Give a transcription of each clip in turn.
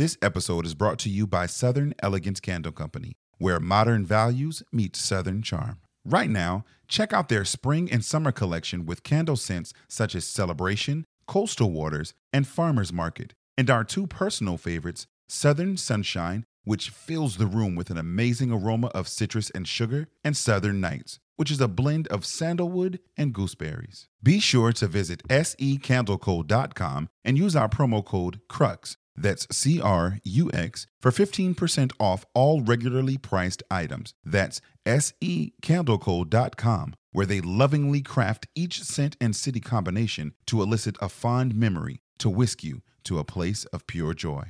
This episode is brought to you by Southern Elegance Candle Company, where modern values meet Southern charm. Right now, check out their spring and summer collection with candle scents such as Celebration, Coastal Waters, and Farmer's Market, and our two personal favorites, Southern Sunshine, which fills the room with an amazing aroma of citrus and sugar, and Southern Nights, which is a blend of sandalwood and gooseberries. Be sure to visit secandleco.com and use our promo code CRUX that's C R U X for 15% off all regularly priced items. That's secandleco.com, where they lovingly craft each scent and city combination to elicit a fond memory to whisk you to a place of pure joy.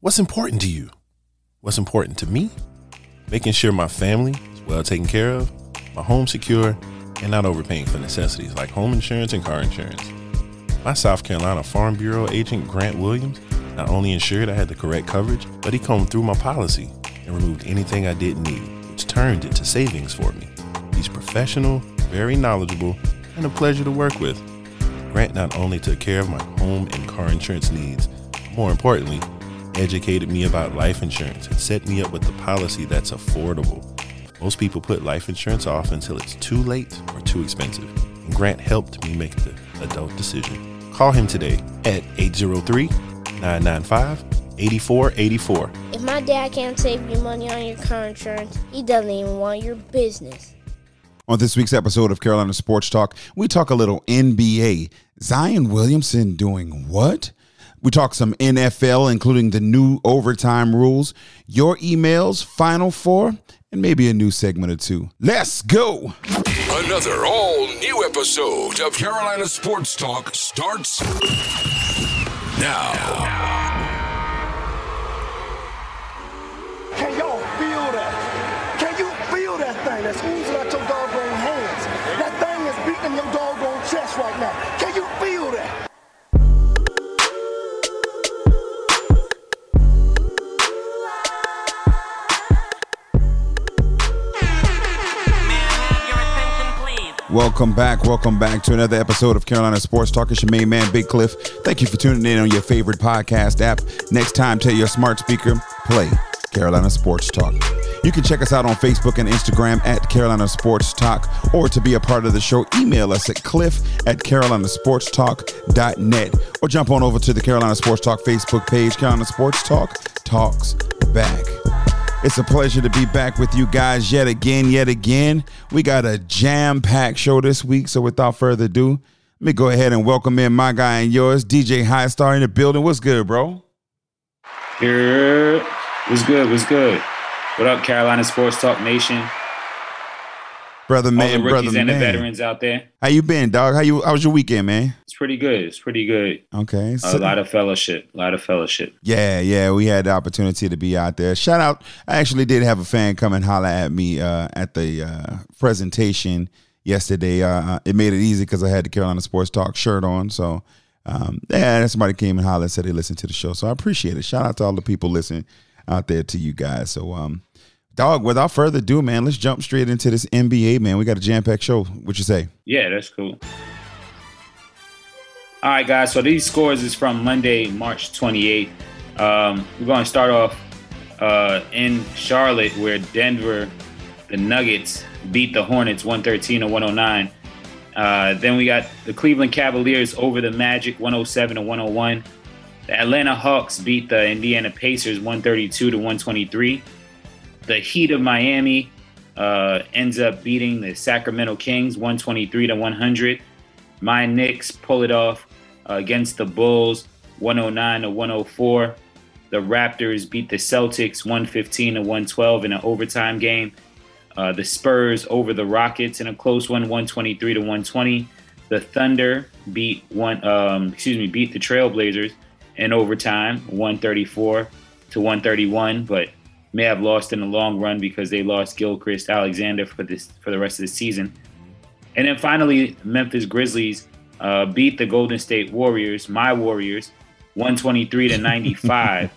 What's important to you? What's important to me? Making sure my family is well taken care of, my home secure, and not overpaying for necessities like home insurance and car insurance. My South Carolina Farm Bureau agent, Grant Williams, not only ensured I had the correct coverage, but he combed through my policy and removed anything I didn't need, which turned into savings for me. He's professional, very knowledgeable, and a pleasure to work with. Grant not only took care of my home and car insurance needs, more importantly, educated me about life insurance and set me up with the policy that's affordable. Most people put life insurance off until it's too late or too expensive, and Grant helped me make the adult decision. Call him today at 803 995 8484. If my dad can't save you money on your car insurance, he doesn't even want your business. On this week's episode of Carolina Sports Talk, we talk a little NBA. Zion Williamson doing what? We talk some NFL, including the new overtime rules, your emails, Final Four, and maybe a new segment or two. Let's go! Another all new episode of Carolina Sports Talk starts now. Can y'all feel that? Can you feel that thing that's oozing out your doggone hands? That thing is beating your doggone chest right now. Welcome back. Welcome back to another episode of Carolina Sports Talk. It's your main man, Big Cliff. Thank you for tuning in on your favorite podcast app. Next time, tell your smart speaker, play Carolina Sports Talk. You can check us out on Facebook and Instagram at Carolina Sports Talk, or to be a part of the show, email us at cliff at carolinasportstalk.net, or jump on over to the Carolina Sports Talk Facebook page. Carolina Sports Talk talks back. It's a pleasure to be back with you guys yet again, yet again. We got a jam packed show this week, so without further ado, let me go ahead and welcome in my guy and yours, DJ High Star in the building. What's good, bro? Here, what's good? What's good? What up, Carolina Sports Talk Nation? Brother man, All man, the rookies brother and man. the veterans out there. How you been, dog? How you? How was your weekend, man? It's pretty good. It's pretty good. Okay. A lot of fellowship. A lot of fellowship. Yeah, yeah, we had the opportunity to be out there. Shout out! I actually did have a fan come and holler at me uh, at the uh, presentation yesterday. Uh, it made it easy because I had the Carolina Sports Talk shirt on. So, um, yeah, somebody came and hollered and said they listened to the show. So I appreciate it. Shout out to all the people listening out there to you guys. So, um, dog, without further ado, man, let's jump straight into this NBA. Man, we got a jam packed show. What you say? Yeah, that's cool. All right, guys. So these scores is from Monday, March 28th. Um, we're going to start off uh, in Charlotte, where Denver, the Nuggets, beat the Hornets 113 to 109. Uh, then we got the Cleveland Cavaliers over the Magic 107 to 101. The Atlanta Hawks beat the Indiana Pacers 132 to 123. The Heat of Miami uh, ends up beating the Sacramento Kings 123 to 100. My Knicks pull it off uh, against the Bulls 109 to 104. The Raptors beat the Celtics 115 to 112 in an overtime game. Uh, the Spurs over the Rockets in a close one, 123 to 120. The Thunder beat one, um, excuse me, beat the Trailblazers in overtime, 134 to 131, but may have lost in the long run because they lost Gilgeous-Alexander for this for the rest of the season. And then finally, Memphis Grizzlies uh, beat the Golden State Warriors, my Warriors, 123 to 95.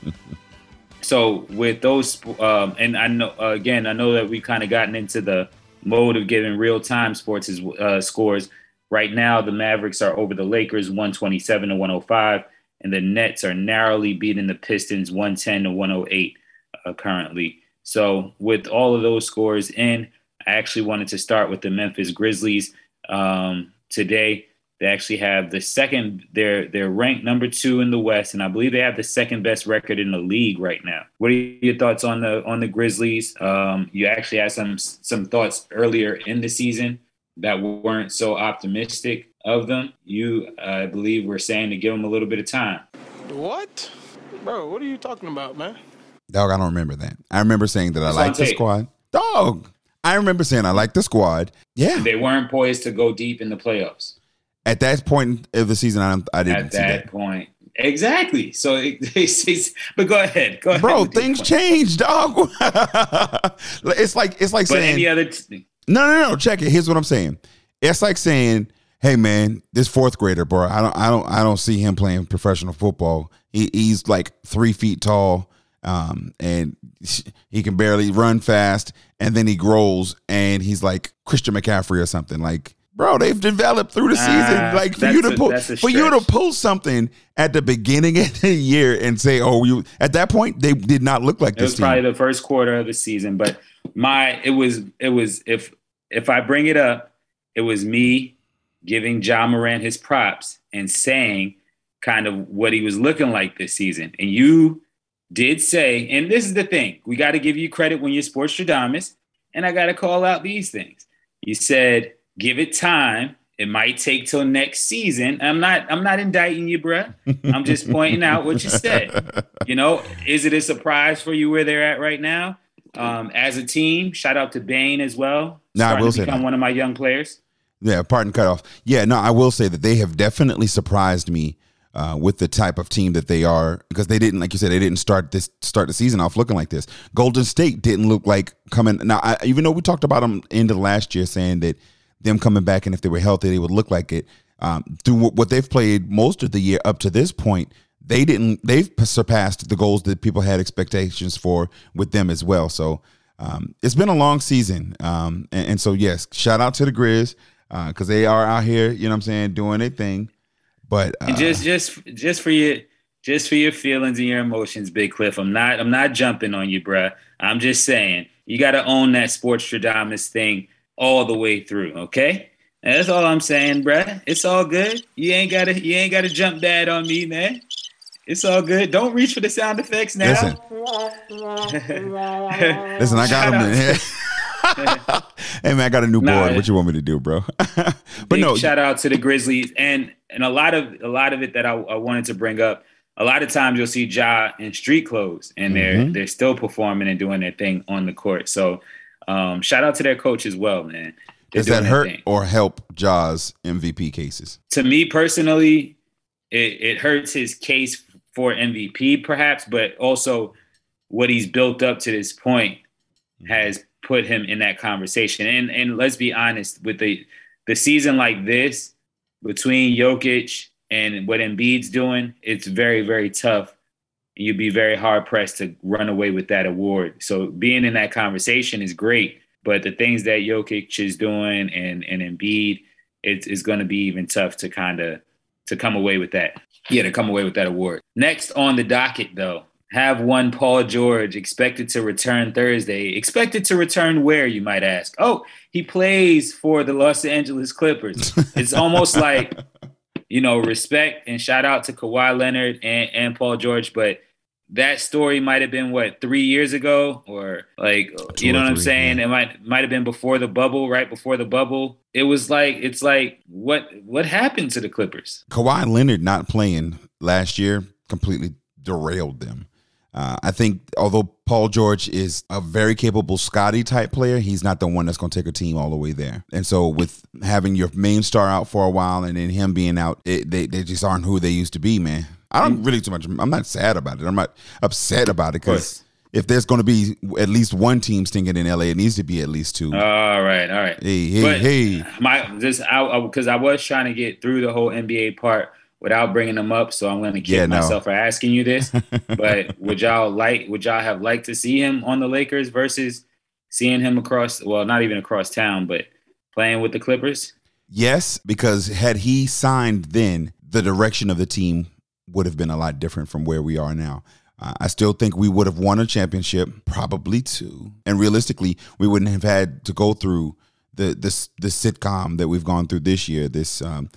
so with those, um, and I know again, I know that we've kind of gotten into the mode of giving real time sports uh, scores. Right now, the Mavericks are over the Lakers, 127 to 105, and the Nets are narrowly beating the Pistons 110 to 108 uh, currently. So, with all of those scores in, I actually wanted to start with the Memphis Grizzlies um, today. They actually have the second. They're they're ranked number two in the West, and I believe they have the second best record in the league right now. What are your thoughts on the on the Grizzlies? Um, you actually had some some thoughts earlier in the season that weren't so optimistic of them. You, I believe, were saying to give them a little bit of time. What, bro? What are you talking about, man? Dog, I don't remember that. I remember saying that I like the squad. Dog, I remember saying I like the squad. Yeah, they weren't poised to go deep in the playoffs at that point of the season, I, I didn't at that, that, point. Exactly. So, it, it's, but go ahead, go ahead. Bro, things change, dog. it's like it's like but saying any other. T- no, no, no. Check it. Here's what I'm saying. It's like saying, "Hey, man, this fourth grader, bro. I don't, I don't, I don't see him playing professional football. He, he's like three feet tall, um, and he can barely run fast. And then he grows, and he's like Christian McCaffrey or something. Like bro. They've developed through the season. Uh, like for you to pull for you to pull something at the beginning of the year and say, "Oh, you." At that point, they did not look like it this. was team. probably the first quarter of the season, but my it was it was if if I bring it up, it was me giving Ja Morant his props and saying kind of what he was looking like this season, and you did say, and this is the thing, we got to give you credit when you're Sports Stradamus, and I got to call out these things. You said give it time. It might take till next season. I'm not I'm not indicting you, bruh. I'm just pointing out what you said. You know, is it a surprise for you where they're at right now? Um, as a team, shout out to Bane as well. No, I will say become that. one of my young players. Yeah, pardon cut off. Yeah, no, I will say that they have definitely surprised me uh, with the type of team that they are because they didn't, like you said, they didn't start this start the season off looking like this. Golden State didn't look like coming now. I, even though we talked about them into last year, saying that them coming back and if they were healthy, they would look like it. Um, through what they've played most of the year up to this point, they didn't. They've surpassed the goals that people had expectations for with them as well. So um, it's been a long season, um, and, and, so yes, shout out to the Grizz because uh, they are out here. You know what I'm saying, doing their thing. But uh, just just just for your just for your feelings and your emotions, Big Cliff. I'm not I'm not jumping on you, bruh. I'm just saying you got to own that sports Stradamus thing all the way through. Okay, and that's all I'm saying, bruh. It's all good. You ain't gotta you ain't gotta jump dad on me, man. It's all good. Don't reach for the sound effects now. Listen, Listen I got them in here. hey man, I got a new nah, board. What you want me to do, bro? but no, shout out to the Grizzlies and and a lot of a lot of it that I, I wanted to bring up. A lot of times you'll see Ja in street clothes and they're mm-hmm. they're still performing and doing their thing on the court. So um, shout out to their coach as well, man. They're Does that hurt thing. or help Ja's MVP cases? To me personally, it, it hurts his case for MVP, perhaps, but also what he's built up to this point mm-hmm. has put him in that conversation. And and let's be honest, with the the season like this, between Jokic and what Embiid's doing, it's very, very tough you'd be very hard pressed to run away with that award. So being in that conversation is great, but the things that Jokic is doing and and Embiid, it's, it's going to be even tough to kind of to come away with that. Yeah, to come away with that award. Next on the docket, though, have one Paul George expected to return Thursday. Expected to return where, you might ask? Oh, he plays for the Los Angeles Clippers. it's almost like, you know, respect and shout out to Kawhi Leonard and, and Paul George, but that story might have been what three years ago or like Two you know what i i'm saying yeah. it might might have been before the bubble right before the bubble it was like it's like what what happened to the clippers Kawhi Leonard not playing last year completely derailed them uh, I think although Paul George is a very capable Scotty type player, he's not the one that's going to take a team all the way there. And so with having your main star out for a while and then him being out, it, they, they just aren't who they used to be, man. I don't really too much. I'm not sad about it. I'm not upset about it because if there's going to be at least one team stinking in LA, it needs to be at least two. All right, all right. Hey, hey, but hey. My just because I, I, I, was trying to get through the whole NBA part without bringing them up, so I'm going to kick yeah, no. myself for asking you this. but would y'all like? Would y'all have liked to see him on the Lakers versus seeing him across? Well, not even across town, but playing with the Clippers. Yes, because had he signed then, the direction of the team would have been a lot different from where we are now. Uh, I still think we would have won a championship, probably two, and realistically, we wouldn't have had to go through the this the sitcom that we've gone through this year. This um,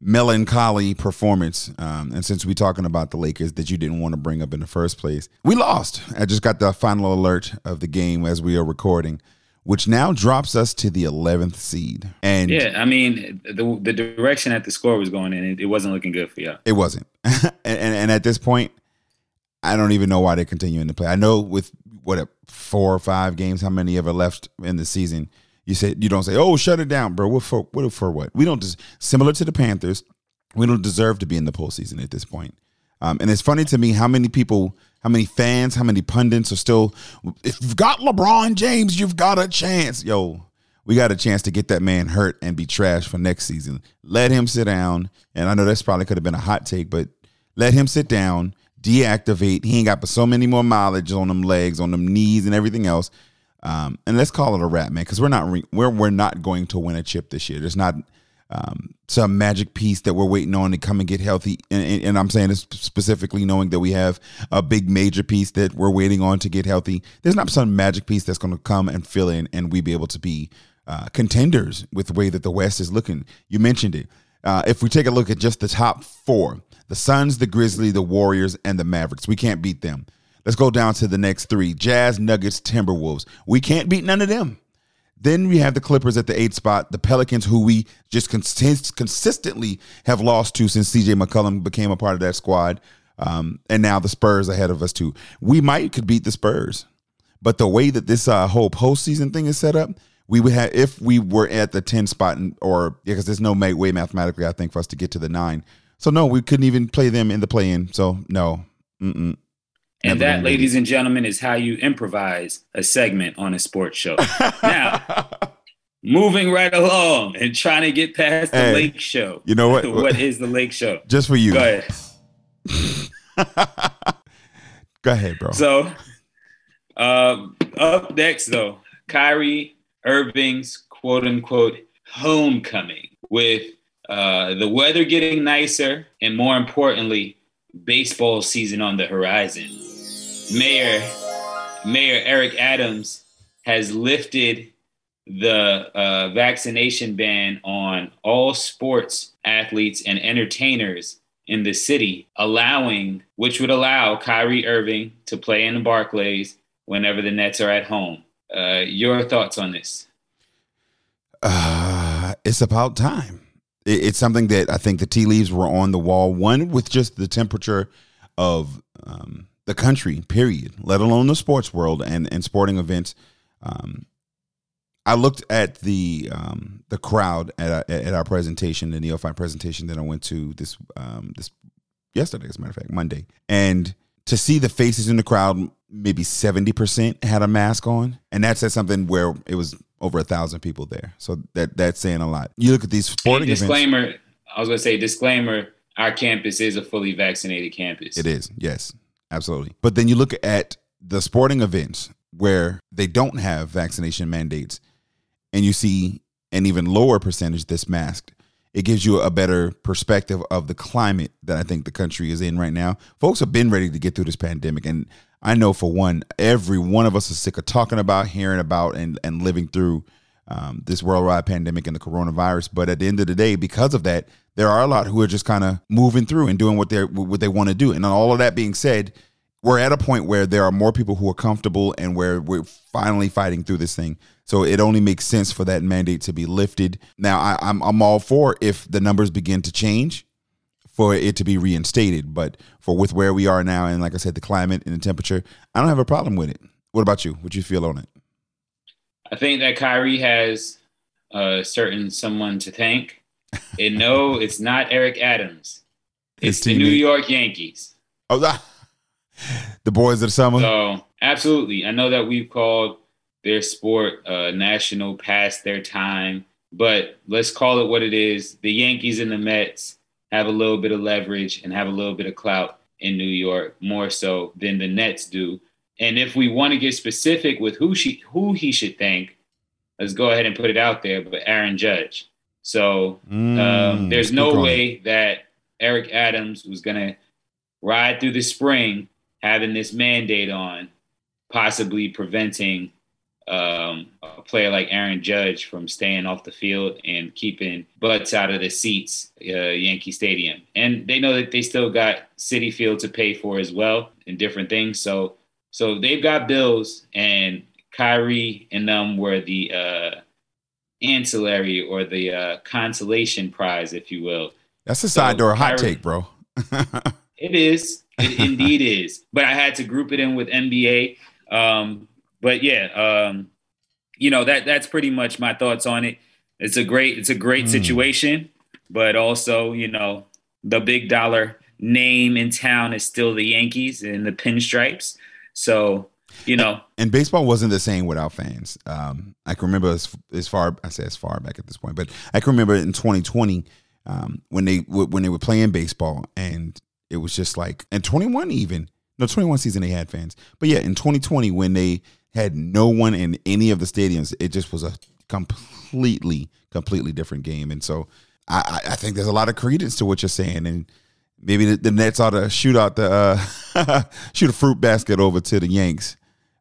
melancholy performance. Um, and since we're talking about the Lakers that you didn't want to bring up in the first place, we lost. I just got the final alert of the game as we are recording, which now drops us to the 11th seed. And yeah, I mean, the the direction that the score was going in, it, it wasn't looking good for y'all. It wasn't. and, and, and at this point, I don't even know why they're continuing to play. I know with what four or five games, how many ever left in the season you say you don't say, "Oh, shut it down, bro." What for? What for? What? We don't. Des- similar to the Panthers, we don't deserve to be in the postseason at this point. Um, and it's funny to me how many people, how many fans, how many pundits are still. If you've got LeBron James, you've got a chance. Yo, we got a chance to get that man hurt and be trashed for next season. Let him sit down. And I know that's probably could have been a hot take, but let him sit down, deactivate. He ain't got so many more mileage on them legs, on them knees, and everything else. Um, and let's call it a wrap, man, because we're not re- we're we're not going to win a chip this year. There's not um, some magic piece that we're waiting on to come and get healthy. And, and, and, I'm saying this specifically knowing that we have a big major piece that we're waiting on to get healthy. There's not some magic piece that's going to come and fill in, and we be able to be uh, contenders with the way that the West is looking. You mentioned it. Uh, if we take a look at just the top four, the Suns, the Grizzlies, the Warriors, and the Mavericks, we can't beat them. Let's go down to the next three Jazz, Nuggets, Timberwolves. We can't beat none of them. Then we have the Clippers at the eighth spot, the Pelicans, who we just cons- consistently have lost to since CJ McCollum became a part of that squad. Um, and now the Spurs ahead of us, too. We might could beat the Spurs. But the way that this uh, whole postseason thing is set up, we would have, if we were at the 10 spot, or because there's no way mathematically, I think, for us to get to the nine. So, no, we couldn't even play them in the play in. So, no. Mm-mm. And that, ladies and gentlemen, is how you improvise a segment on a sports show. now, moving right along and trying to get past the hey, lake show. You know what? what is the lake show? Just for you. Go ahead. Go ahead, bro. So, uh, up next, though, Kyrie Irving's quote unquote homecoming with uh, the weather getting nicer and more importantly, baseball season on the horizon. Mayor Mayor Eric Adams has lifted the uh, vaccination ban on all sports athletes and entertainers in the city, allowing which would allow Kyrie Irving to play in the Barclays whenever the Nets are at home. Uh, your thoughts on this? Uh, it's about time. It's something that I think the tea leaves were on the wall. One with just the temperature of um, the country, period, let alone the sports world and, and sporting events. Um, I looked at the um, the crowd at at our presentation, the Neophyte presentation that I went to this um, this yesterday, as a matter of fact, Monday, and to see the faces in the crowd, maybe seventy percent had a mask on, and that said something where it was over a thousand people there. So that that's saying a lot. You look at these sporting hey, disclaimer. Events, I was going to say disclaimer. Our campus is a fully vaccinated campus. It is, yes. Absolutely. But then you look at the sporting events where they don't have vaccination mandates and you see an even lower percentage that's masked. It gives you a better perspective of the climate that I think the country is in right now. Folks have been ready to get through this pandemic. And I know for one, every one of us is sick of talking about, hearing about, and, and living through um, this worldwide pandemic and the coronavirus. But at the end of the day, because of that, there are a lot who are just kind of moving through and doing what they what they want to do. And all of that being said, we're at a point where there are more people who are comfortable and where we're finally fighting through this thing. So it only makes sense for that mandate to be lifted. Now, I, I'm I'm all for if the numbers begin to change, for it to be reinstated. But for with where we are now, and like I said, the climate and the temperature, I don't have a problem with it. What about you? What you feel on it? I think that Kyrie has a certain someone to thank and no, it's not Eric Adams. It's the New York Yankees. Oh, that, the boys of the summer. So absolutely, I know that we've called their sport uh, national past their time, but let's call it what it is. The Yankees and the Mets have a little bit of leverage and have a little bit of clout in New York, more so than the Nets do. And if we want to get specific with who she who he should thank, let's go ahead and put it out there. But Aaron Judge, so um, mm, there's no way that Eric Adams was going to ride through the spring having this mandate on, possibly preventing um, a player like Aaron Judge from staying off the field and keeping butts out of the seats, uh, Yankee Stadium. And they know that they still got Citi Field to pay for as well and different things. So, so they've got bills, and Kyrie and them were the uh, ancillary or the uh, consolation prize, if you will. That's a side So, door hot Kyrie- take, bro. It is. It indeed is. But I had to group it in with NBA. Um, but yeah, um, you know that that's pretty much my thoughts on it. It's a great it's a great Mm. situation, but also you know the big dollar name in town is still the Yankees and the pinstripes. So you know and baseball wasn't the same without fans. Um, I can remember as, as far I say as far back at this point, but I can remember in 2020 um, when they when they were playing baseball, and it was just like and 21 even no 21 season they had fans, but yeah, in 2020 when they had no one in any of the stadiums, it just was a completely completely different game, and so I, I think there's a lot of credence to what you're saying, and maybe the, the Nets ought to shoot out the uh, shoot a fruit basket over to the Yanks.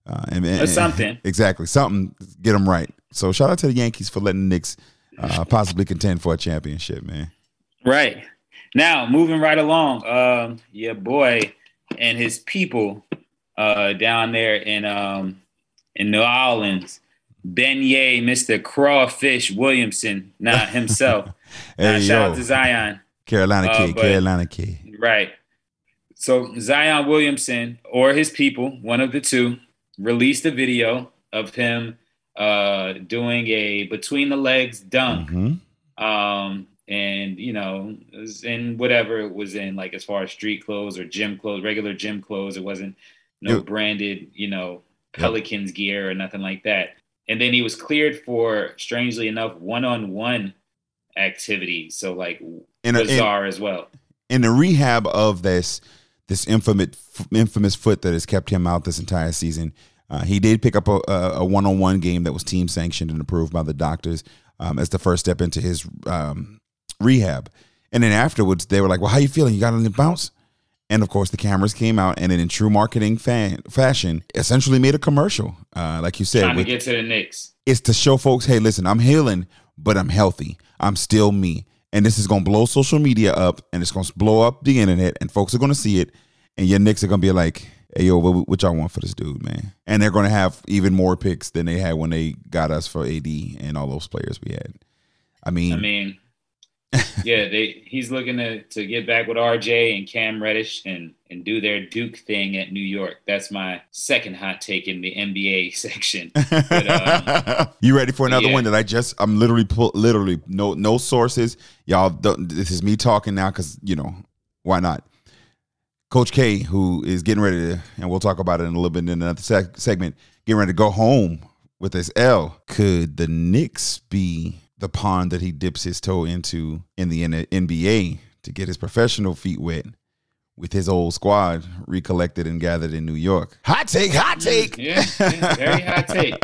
Uh, and, and- something. exactly something get them right. So shout out to the Yankees for letting the Knicks uh, possibly contend for a championship, man. Right. Now, moving right along, um, your boy and his people uh, down there in um, in New Orleans, Beignet, Mr. Crawfish Williamson, not himself. Hey shout out to Zion. Carolina Uh, kid, but- Carolina kid. Right. So Zion Williamson or his people, one of the two, released a video of him uh, doing a between the legs dunk. hmm um and you know it was in whatever it was in like as far as street clothes or gym clothes regular gym clothes it wasn't no branded you know pelicans gear or nothing like that and then he was cleared for strangely enough one-on-one activity so like In, a, in, bizarre as well in the rehab of this this infamous infamous foot that has kept him out this entire season, uh, he did pick up a, a one-on-one game that was team sanctioned and approved by the doctors um, as the first step into his um, rehab. And then afterwards, they were like, "Well, how you feeling? You got any bounce?" And of course, the cameras came out, and in true marketing fan, fashion, essentially made a commercial, uh, like you said, trying to get to the Knicks it's to show folks, hey, listen, I'm healing, but I'm healthy. I'm still me. And this is gonna blow social media up and it's gonna blow up the internet and folks are gonna see it. And your Knicks are gonna be like, hey yo, what, what y'all want for this dude, man? And they're gonna have even more picks than they had when they got us for AD and all those players we had. I mean, I mean, yeah, they he's looking to to get back with RJ and Cam Reddish and and do their Duke thing at New York. That's my second hot take in the NBA section. But, um, you ready for another yeah. one that I just I'm literally pull, literally no no sources. Y'all don't, this is me talking now cuz you know, why not? Coach K who is getting ready to and we'll talk about it in a little bit in another seg- segment, getting ready to go home with this L. Could the Knicks be the pond that he dips his toe into in the NBA to get his professional feet wet? With his old squad recollected and gathered in New York. Hot take, hot take. yeah, yeah, very hot take.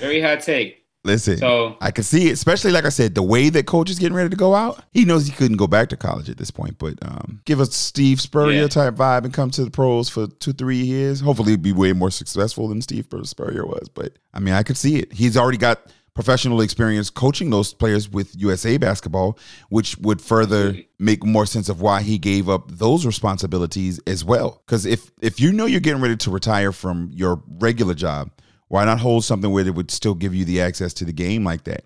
Very hot take. Listen, So- I can see it, especially like I said, the way that coach is getting ready to go out. He knows he couldn't go back to college at this point, but um, give us Steve Spurrier Yeah. type vibe and come to the pros for two, three years. Hopefully, he'd be way more successful than Steve Spurrier was. But I mean, I could see it. He's already got professional experience coaching those players with USA basketball, which would further make more sense of why he gave up those responsibilities as well. Because if if you know you're getting ready to retire from your regular job, why not hold something where it would still give you the access to the game like that?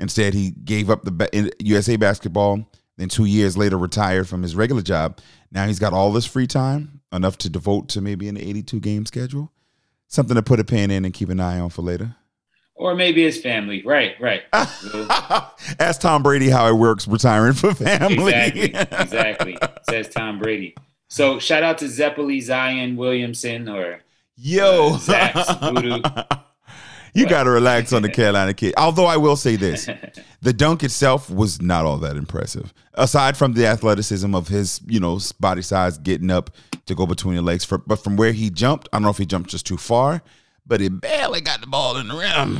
Instead, he gave up the USA basketball. Then two years later, retired from his regular job. Now he's got all this free time, enough to devote to maybe an 82 game schedule. Something to put a pin in and keep an eye on for later. Or maybe his family. Right, right. Ask Tom Brady how it works retiring for family. exactly, exactly. Says Tom Brady. So shout out to Zeppeli Zion Williamson or Yo, Uh, Zach's voodoo. you got to relax on the Carolina kid. Although I will say this, the dunk itself was not all that impressive. Aside from the athleticism of his, you know, body size getting up to go between the legs, for, but from where he jumped, I don't know if he jumped just too far, but he barely got the ball in the rim.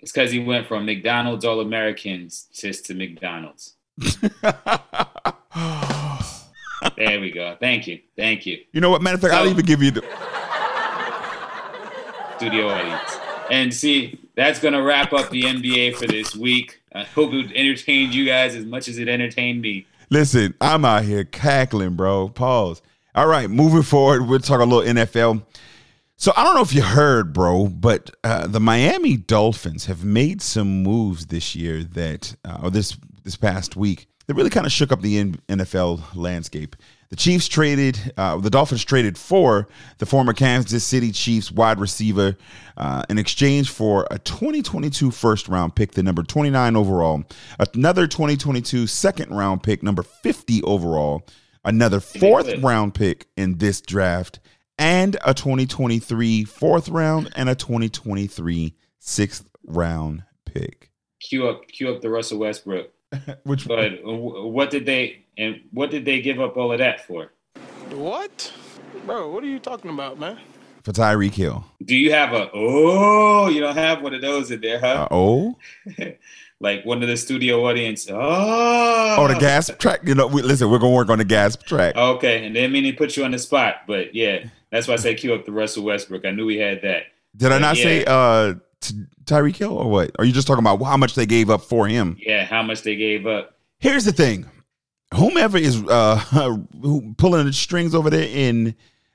It's because he went from McDonald's All Americans just to McDonald's. There we go. Thank you. Thank you. You know what? Matter of fact, I'll So- even give you the. studio audience. And see, that's going to wrap up the NBA for this week. I hope it entertained you guys as much as it entertained me. Listen, I'm out here cackling, bro. Pause. All right, moving forward, we'll talk a little NFL. So I don't know if you heard, bro, but uh, the Miami Dolphins have made some moves this year that, uh, or this this past week, that really kind of shook up the NFL landscape. The Chiefs traded, uh, the Dolphins traded for the former Kansas City Chiefs wide receiver uh, in exchange for a 2022 first round pick, the number 29 overall, another 2022 second round pick, number 50 overall, another fourth round pick in this draft, and a 2023 fourth round and a 2023 sixth round pick. Cue up, cue up the Russell Westbrook. Which But uh, what did they and what did they give up all of that for? What? Bro, what are you talking about, man? for Tyreek Hill. Do you have a oh? You don't have one of those in there, huh? Uh, oh, like one of the studio audience. Oh, oh, the gas track. You know, we, listen, we're gonna work on the gas track. Okay, and didn't mean to put you on the spot, but yeah, that's why I said cue up the Russell Westbrook. I knew we had that. Did I not yeah. say uh, t- Tyreek Hill or what? Are you just talking about how much they gave up for him? Yeah, how much they gave up. Here's the thing: whomever is uh, who pulling the strings over there in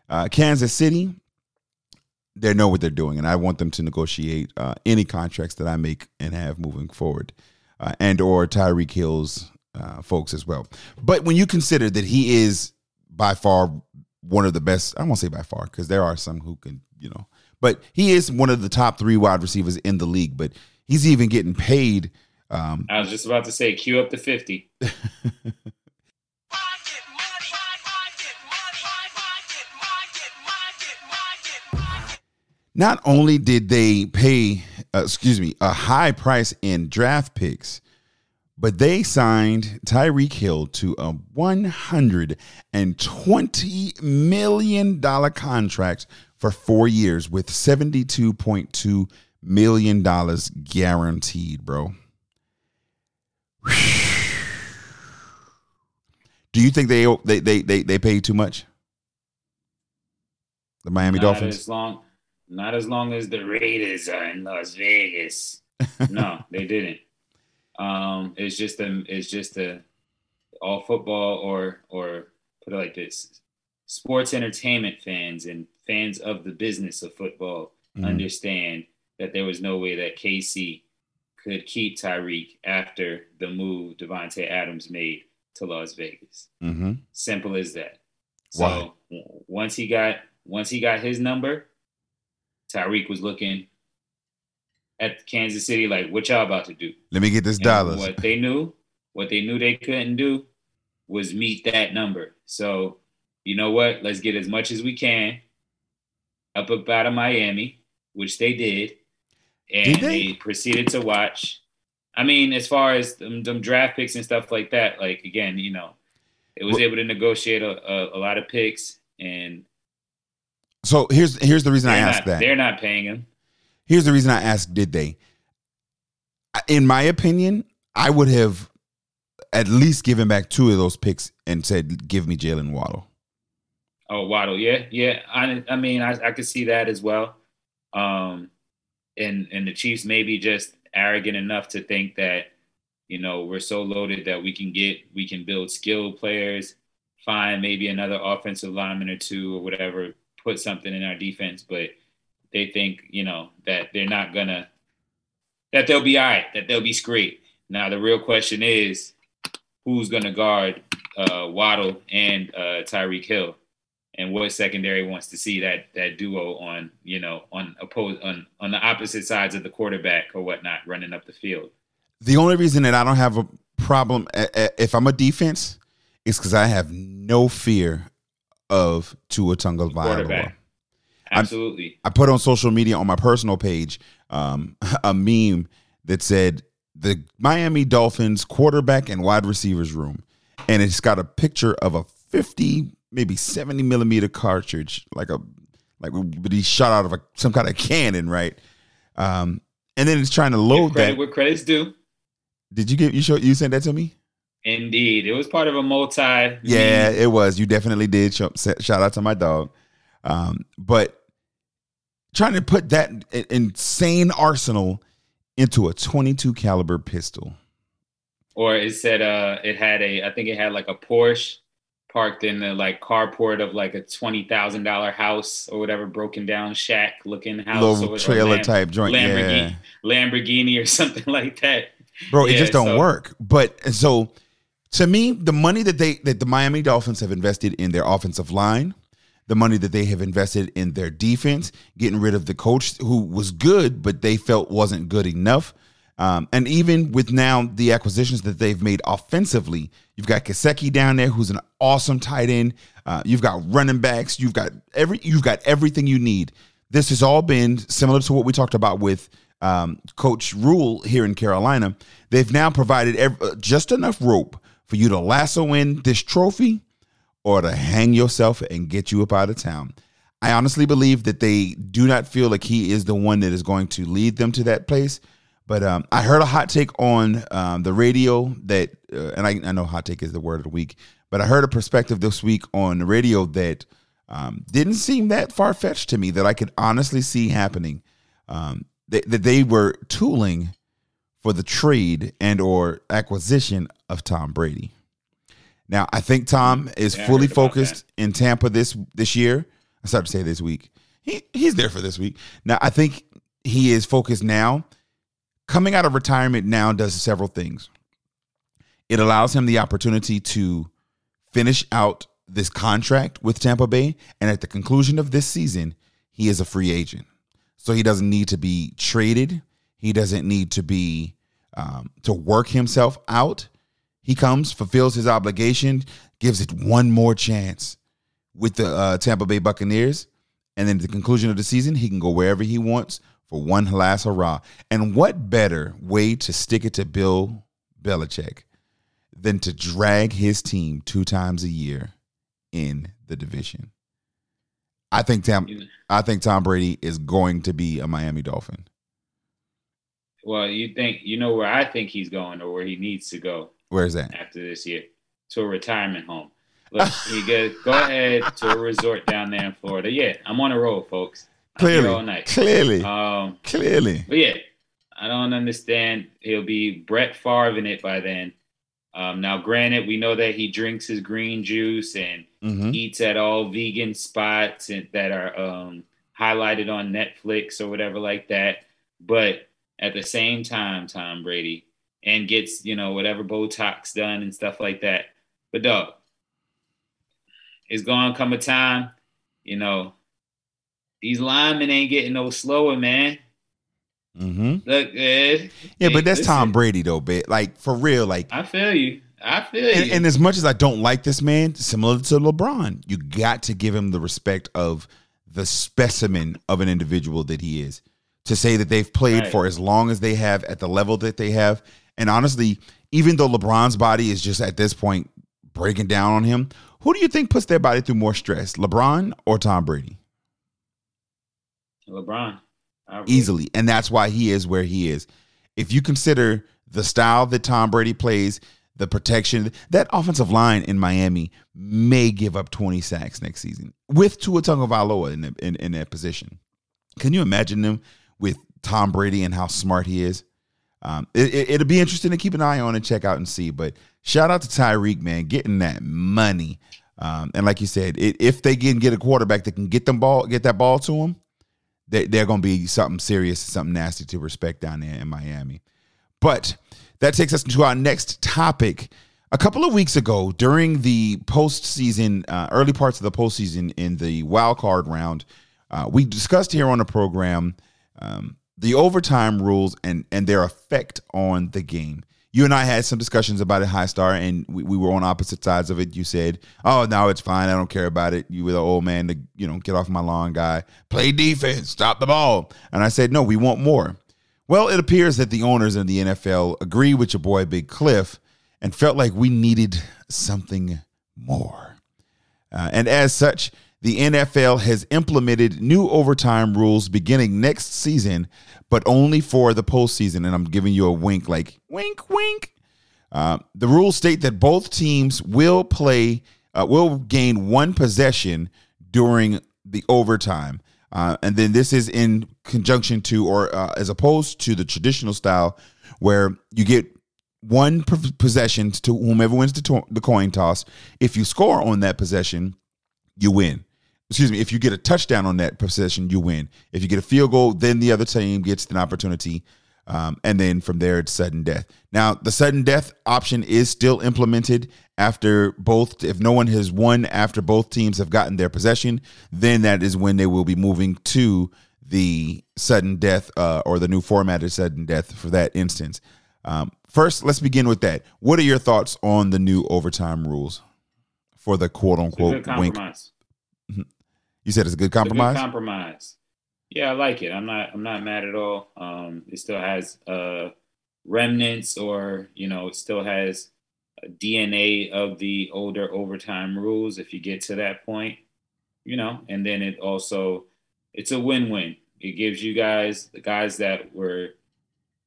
uh, Kansas City, they know what they're doing, and I want them to negotiate uh, any contracts that I make and have moving forward, uh, and or Tyreek Hill's uh, folks as well. But when you consider that he is by far one of the best, I won't say by far because there are some who can, you know, but he is one of the top three wide receivers in the league. But he's even getting paid. Um, I was just about to say cue up the fifty. not only did they pay, uh, excuse me, a high price in draft picks, but they signed Tyreek Hill to a $120 million contract for four years with $72.2 million guaranteed, bro. Do you think they they they they, they paid too much? The Miami not Dolphins. as long, not as long as the Raiders are in Las Vegas. no, they didn't. Um, it's just a, it's just a, all football or or put it like this, sports entertainment fans and fans of the business of football Mhm. understand that there was no way that KC could keep Tyreek after the move Davante Adams made to Las Vegas. Mm-hmm. Simple as that. Why? So once he got once he got his number, Tyreek was looking at Kansas City like, "What y'all about to do?" Let me get this And dollars. What they knew, what they knew they couldn't do, was meet that number. So you know what? Let's get as much as we can up up out of Miami, which they did, and Did they? proceeded to watch. I mean, as far as them, them draft picks and stuff like that, like again, you know, it was Well- able to negotiate a, a, a lot of picks, and So here's here's the reason I asked not, that. they're not paying him. Here's the reason I asked. Did they? In my opinion, I would have at least given back two of those picks and said, "Give me Jaylen Waddle." Oh, Waddle, yeah, yeah. I, I mean, I, I could see that as well. Um, and and the Chiefs may be just arrogant enough to think that, you know, we're so loaded that we can get, we can build skilled players, find maybe another offensive lineman or two or whatever, put something in our defense, but they think, you know, that they're not gonna, that they'll be all right, that they'll be straight. Now the real question is, who's gonna guard uh, Waddle and uh, Tyreek Hill? and what secondary wants to see that that duo on you know on oppose on on the opposite sides of the quarterback or whatnot running up the field. The only reason that I don't have a problem if I'm a defense is because I have no fear of Tua Tagovailoa. Absolutely. I put on social media on my personal page um, a meme that said the Miami Dolphins quarterback and wide receivers room, and it's got a picture of a fifty, maybe seventy millimeter cartridge, like a like but he shot out of a some kind of cannon, right? Um, and then it's trying to load credit that. where credit's due. Did you get you show you sent that to me? Indeed, it was part of a multi. Yeah, it was. You definitely did. Shout out to my dog. Um, but trying to put that insane arsenal into a 22 caliber pistol. Or it said uh it had a I think it had like a Porsche parked in the like carport of like a twenty thousand dollar house or whatever broken down shack looking house little or, trailer or Lam- type joint Lamborghini, yeah. Lamborghini or something like that bro it just don't so. work but so to me the money that they that the Miami Dolphins have invested in their offensive line the money that they have invested in their defense getting rid of the coach who was good but they felt wasn't good enough um, and even with now the acquisitions that they've made offensively, you've got Gesicki down there, who's an awesome tight end. Uh, you've got running backs. You've got every. You've got everything you need. This has all been similar to what we talked about with um, Coach Rhule here in Carolina. They've now provided uh, just enough rope for you to lasso in this trophy, or to hang yourself and get you up out of town. I honestly believe that they do not feel like he is the one that is going to lead them to that place. But um, I heard a hot take on um, the radio that, uh, and I, I, know hot take is the word of the week, but I heard a perspective this week on the radio that um, didn't seem that far fetched to me that I could honestly see happening. Um, that, that they were tooling for the trade and or acquisition of Tom Brady. Now I think Tom is yeah, fully focused in Tampa this this year. I started to say this week. He he's there for this week. Now I think he is focused now coming out of retirement now does several things. It allows him the opportunity to finish out this contract with Tampa Bay. And at the conclusion of this season, he is a free agent. So he doesn't need to be traded. He doesn't need to be um, to work himself out. He comes, fulfills his obligation, gives it one more chance with the uh, Tampa Bay Buccaneers. And then at the conclusion of the season, he can go wherever he wants for one last hurrah. And what better way to stick it to Bill Belichick than to drag his team two times a year in the division? I think Tom I think Tom Brady is going to be a Miami Dolphin. Well, you think you know where I think he's going or where he needs to go. Where's that? After this year. To a retirement home. Look, he goes, go ahead to a resort down there in Florida. Yeah, I'm on a roll, folks. Clearly, all night. Clearly, um, clearly. But yeah, I don't understand. He'll be Brett Favre in it by then. Um, now, granted, we know that he drinks his green juice and mm-hmm. eats at all vegan spots and, that are um, highlighted on Netflix or whatever like that. But at the same time, Tom Brady and gets you know whatever Botox done and stuff like that. But dog, it's gonna come a time, you know, these linemen ain't getting no slower, man. Mm-hmm. Look, man. Yeah, but that's listen. Tom Brady though, bit like for real. Like I feel you. I feel and, you. And as much as I don't like this man, similar to LeBron, you got to give him the respect of the specimen of an individual that he is. To say that they've played right. for as long as they have at the level that they have, and honestly, even though LeBron's body is just at this point breaking down on him, who do you think puts their body through more stress, LeBron or Tom Brady? LeBron. Easily. And that's why he is where he is. If you consider the style that Tom Brady plays, the protection, that offensive line in Miami may give up 20 sacks next season with Tua Tagovailoa in, in, in that position. Can you imagine them with Tom Brady and how smart he is? Um, it, will it, be interesting to keep an eye on and check out and see. But shout out to Tyreek, man, getting that money. Um, and like you said, it, if they can get a quarterback that can get them ball, get that ball to him, they, they're going to be something serious, something nasty to respect down there in Miami. But that takes us to our next topic. A couple of weeks ago, during the postseason, uh, early parts of the postseason in the wild card round, uh, we discussed here on the program um, the overtime rules and and their effect on the game you and I had some discussions about it, High Star, and we, we were on opposite sides of it. You said, "Oh, no, it's fine. I don't care about it." You were the old man to you know get off my lawn guy. Play defense, stop the ball. And I said, "No, we want more." Well, it appears that the owners in the NFL agree with your boy Big Cliff and felt like we needed something more. Uh, and as such, the NFL has implemented new overtime rules beginning next season, but only for the postseason. And I'm giving you a wink, like wink, wink. Uh, the rules state that both teams will play, uh, will gain one possession during the overtime. Uh, and then this is in conjunction to, or uh, as opposed to the traditional style where you get one possession to whomever wins the, to- the coin toss. If you score on that possession, you win. Excuse me. If you get a touchdown on that possession, you win. If you get a field goal, then the other team gets an opportunity um, and then from there, it's sudden death. Now, the sudden death option is still implemented after both, if no one has won after both teams have gotten their possession, then that is when they will be moving to the sudden death uh, or the new format of sudden death for that instance. Um, first, let's begin with that. What are your thoughts on the new overtime rules for the quote unquote wink? Mm-hmm. You said it's a good compromise. A good compromise. Yeah, I like it. I'm not I'm not mad at all. Um, it still has uh, remnants, or you know, it still has DNA of the older overtime rules. If you get to that point, you know, and then it also it's a win-win. It gives you guys the guys that were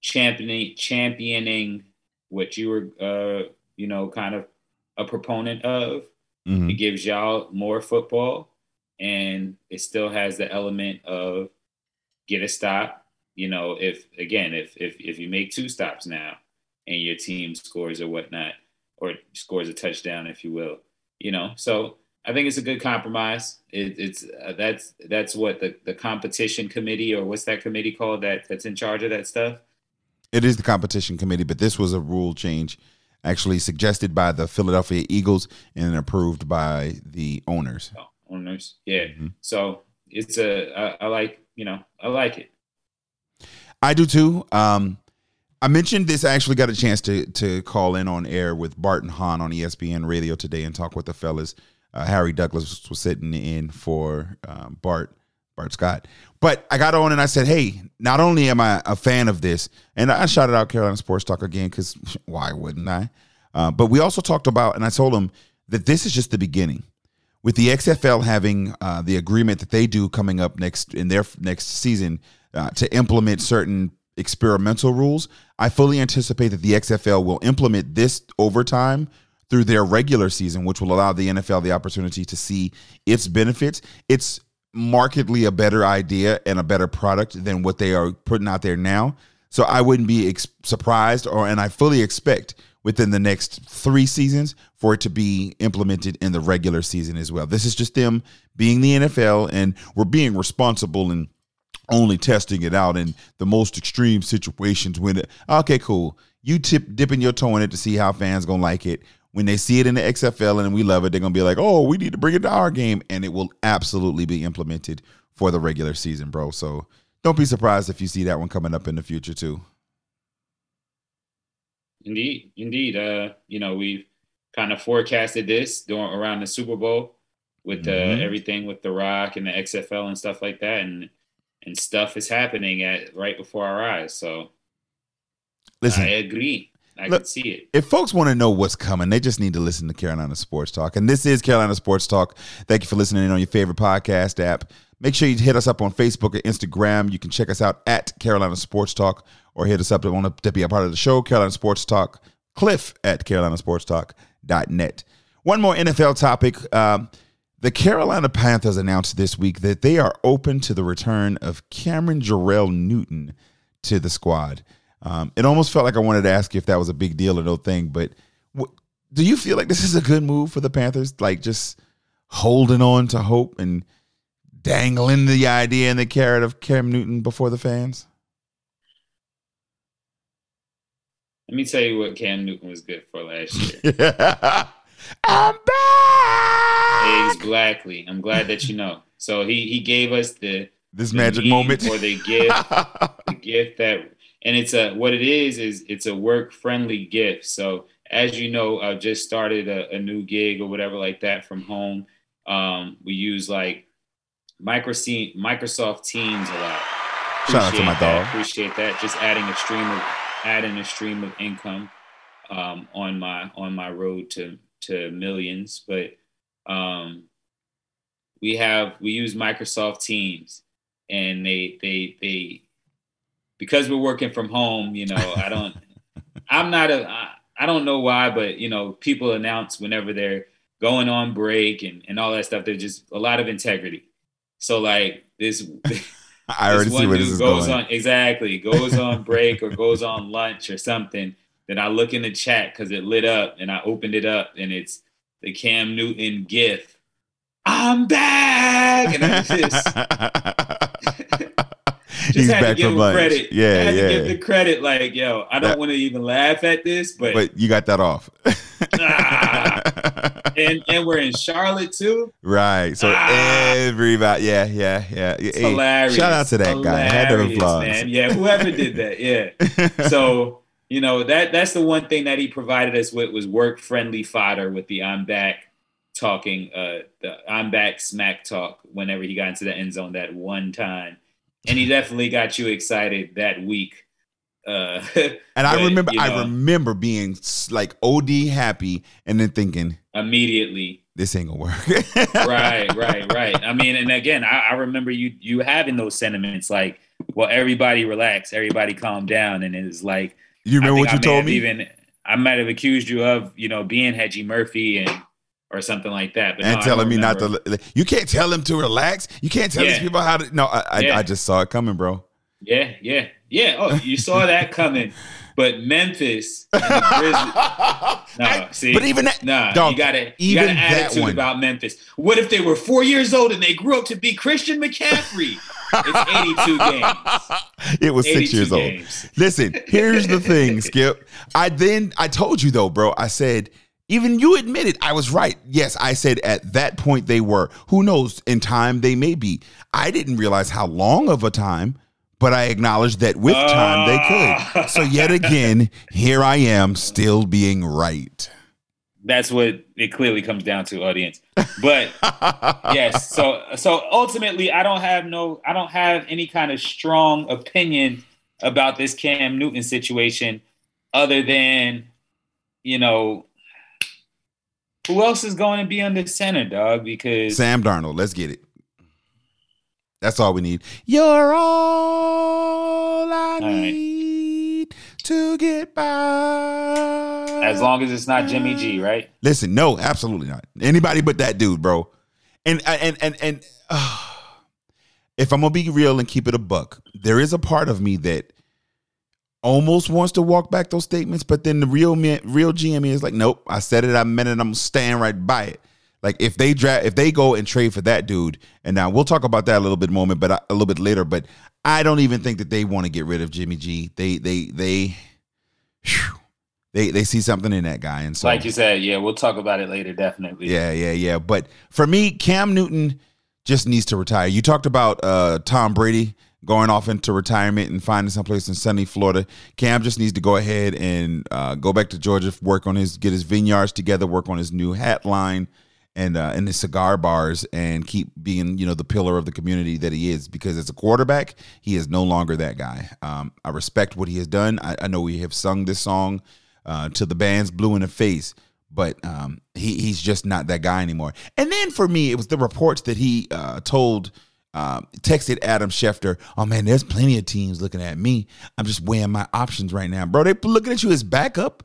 championing championing what you were uh, you know kind of a proponent of. Mm-hmm. It gives y'all more football and it still has the element of get a stop. You know, if again, if if if you make two stops now and your team scores or whatnot, or scores a touchdown, if you will, you know, so I think it's a good compromise. It, it's uh, that's that's what the the competition committee or what's that committee called that that's in charge of that stuff. It is the competition committee, but this was a rule change actually suggested by the Philadelphia Eagles and approved by the owners. Oh owners. Yeah. Mm-hmm. So it's a I, I like you know I like it. I do too. Um, I mentioned this. I actually got a chance to to call in on air with Bart and Hahn on ESPN Radio today and talk with the fellas. Uh, Harry Douglas was sitting in for um, Bart Bart Scott. But I got on and I said, "Hey, not only am I a fan of this, and I shouted out Carolina Sports Talk again because why wouldn't I? Uh, but we also talked about, and I told him that this is just the beginning with the XFL having uh, the agreement that they do coming up next in their next season uh, to implement certain experimental rules, I fully anticipate that the XFL will implement this overtime through their regular season, which will allow the NFL the opportunity to see its benefits. It's markedly a better idea and a better product than what they are putting out there now. So I wouldn't be ex- surprised, or and I fully expect within the next three seasons for it to be implemented in the regular season as well. This is just them being the NFL, and we're being responsible and only testing it out in the most extreme situations. When it, okay, cool, you tip dipping your toe in it to see how fans gonna like it. When they see it in the XFL and we love it, they're gonna be like, "Oh, we need to bring it to our game," and it will absolutely be implemented for the regular season, bro. So don't be surprised if you see that one coming up in the future too. Indeed, indeed. Uh, you know, we've kind of forecasted this during around the Super Bowl with uh, mm-hmm. everything with The Rock and the XFL and stuff like that, and and stuff is happening at right before our eyes. So, listen, I agree. I Look, can see it. If folks want to know what's coming, they just need to listen to Carolina Sports Talk. And this is Carolina Sports Talk. Thank you for listening on your favorite podcast app. Make sure you hit us up on Facebook and Instagram. You can check us out at Carolina Sports Talk or hit us up to want to be a part of the show, Carolina Sports Talk, Cliff at carolinasportstalk.net. One more NFL topic. Um, the Carolina Panthers announced this week that they are open to the return of Cameron Jerrell Newton to the squad. Um, it almost felt like I wanted to ask you if that was a big deal or no thing, but do you feel like this is a good move for the Panthers? Like just holding on to hope and dangling the idea and the carrot of Cam Newton before the fans? Let me tell you what Cam Newton was good for last year. I'm back. Blackley. I'm glad that you know. So he he gave us the this the magic moment or the gift, the gift that, and it's a what it is is it's a work friendly gift. So as you know, I've just started a, a new gig or whatever like that from home. Um, we use like Microsoft Teams a lot. Shout out to my dog. Appreciate that. Just adding a stream of adding a stream of income um, on my on my road to to millions. But um, we have we use Microsoft Teams, and they they they because we're working from home. You know, I don't. I'm not a. I, I don't know why, but you know, people announce whenever they're going on break and, and all that stuff. There's just a lot of integrity. So like this, I already see where this is goes going. on exactly goes on break or goes on lunch or something. Then I look in the chat because it lit up and I opened it up and it's the Cam Newton gif. I'm back, and I just just He's had to give from him lunch. credit. I Yeah, had to give yeah. the credit. Like, yo, I don't want to even laugh at this, but, But you got that off. Ah. And and we're in Charlotte too. right. So Ah. everybody, yeah, yeah, yeah. It's Hey, hilarious. Shout out to that guy. I had to applause. man. Yeah, whoever did that. Yeah. so you know that that's the one thing that he provided us with was work friendly fodder with the I'm back talking uh the I'm back smack talk whenever he got into the end zone that one time. And he definitely got you excited that week. Uh And I remember, you I remember being like OD happy, and then thinking immediately this ain't gonna work. right, right, right. I mean, and again, I, I remember you you having those sentiments like, well, everybody relax, everybody calm down, and it's like You remember what you told me? Even I might have accused you of you know being Hedgie Murphy and or something like that, but and no, telling me not to. You can't tell them to relax. You can't tell these people how to. No, I, I, Yeah. I just saw it coming, bro. Yeah, yeah, yeah. Oh, you saw that coming, but Memphis No, I- see, but even that, Nah, dog, you got to even you got an attitude one. about Memphis. What if they were four years old and they grew up to be Christian McCaffrey? it's 82 games. it was six 82 years old. Listen, here's the thing, Skip. I then I told you though, bro. I said even you admitted I was right. Yes, I said at that point they were. Who knows? In time they may be. I didn't realize how long of a time, but I acknowledge that with time they Ah. could. So yet again, here I am still being right. That's what it clearly comes down to, audience. But yes, so so ultimately, I don't have no, I don't have any kind of strong opinion about this Cam Newton situation, other than, you know, who else is going to be under center, dog? Because Sam Darnold, let's get it. That's all we need. You're all I right. to get by. as long as it's not Jimmy G, right? Listen, no, absolutely not. Anybody but that dude, bro. And and and and uh, if I'm gonna be real and keep it a buck, there is a part of me that almost wants to walk back those statements, but then the real man, real GM is like, nope, I said it, I meant it, I'm staying right by it. Like if they draft, if they go and trade for that dude, and now we'll talk about that a little bit moment, but I, a little bit later. But I don't even think that they want to get rid of Jimmy G. They they they. Whew, they, they see something in that guy, and so Like you said, yeah, we'll talk about it later, definitely. yeah, yeah, yeah. But for me, Cam Newton just needs to retire. You talked about uh, Tom Brady going off into retirement and finding someplace in sunny Florida. Cam just needs to go ahead and uh, go back to Georgia, work on his, get his vineyards together, work on his new hat line and uh, and his cigar bars, and keep being you know the pillar of the community that he is. Because as a quarterback, he is no longer that guy. Um, I respect what he has done. I, I know we have sung this song uh, to the band's blue in the face but um, he he's just not that guy anymore. And then for me, it was the reports that he uh, told, uh, texted Adam Schefter, "Oh man, there's plenty of teams looking at me. I'm just weighing my options right now, bro. They looking at you as backup.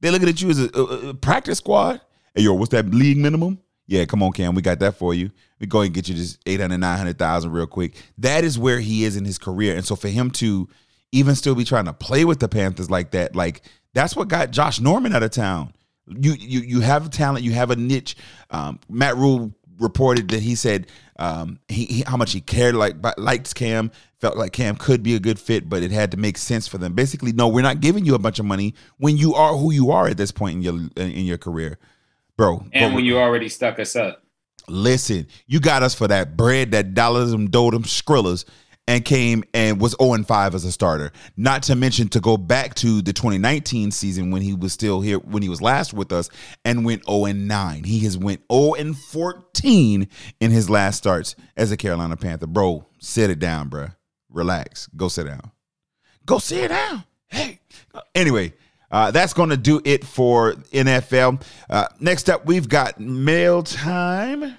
They're looking at you as a, a, a practice squad. Hey yo, what's that league minimum? Yeah, come on, Cam, we got that for you. We go and get you this 800, 900,000 real quick. That is where he is in his career, and so for him to even still be trying to play with the Panthers like that, like that's what got Josh Norman out of town you you you have talent, you have a niche. Um, Matt Rhule reported that he said um, he, he how much he cared like liked Cam, felt like Cam could be a good fit, but it had to make sense for them. Basically, no, we're not giving you a bunch of money when you are who you are at this point in your in your career, bro. And But when you already stuck us up. listen, you got us for that bread, that dollars and dotem skrillers, and came and was 0 5 as a starter. Not to mention to go back to the 2019 season when he was still here, when he was last with us, and went 0 9. He has went 0 14 in his last starts as a Carolina Panther. Bro, sit it down, bro. Relax. Go sit down. Go sit down. Hey. Anyway, uh, that's going to do it for NFL. Uh, next up, we've got mail time.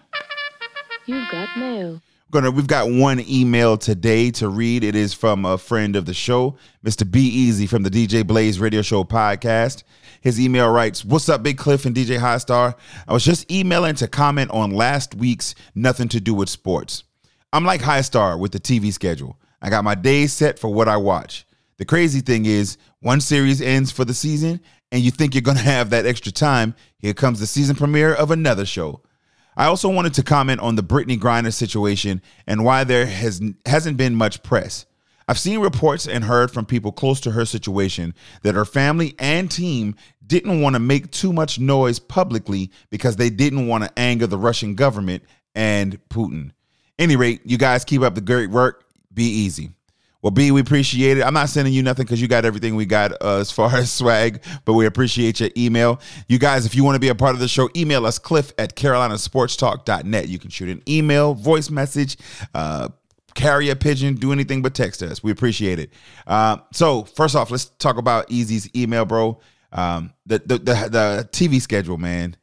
You've got mail. Gonna we've got one email today to read. It is from a friend of the show, Mr. B Easy from the DJ Blaze Radio Show podcast. His email writes, What's up, Big Cliff and DJ High Star? I was just emailing to comment on last week's Nothing to Do with Sports. I'm like High Star with the TV schedule. I got my days set for what I watch. The crazy thing is, one series ends for the season, and you think you're gonna have that extra time. Here comes the season premiere of another show. I also wanted to comment on the Brittney Griner situation and why there has hasn't been much press. I've seen reports and heard from people close to her situation that her family and team didn't want to make too much noise publicly because they didn't want to anger the Russian government and Putin. Any rate, you guys keep up the great work. Be easy. Well, B, we appreciate it. I'm not sending you nothing because you got everything we got uh, as far as swag, but we appreciate your email. You guys, if you want to be a part of the show, email us, cliff at carolinasportstalk.net. You can shoot an email, voice message, uh, carry a pigeon, do anything but text us. We appreciate it. Uh, so, first off, let's talk about Easy's email, bro. Um, the, the, the, the TV schedule, man.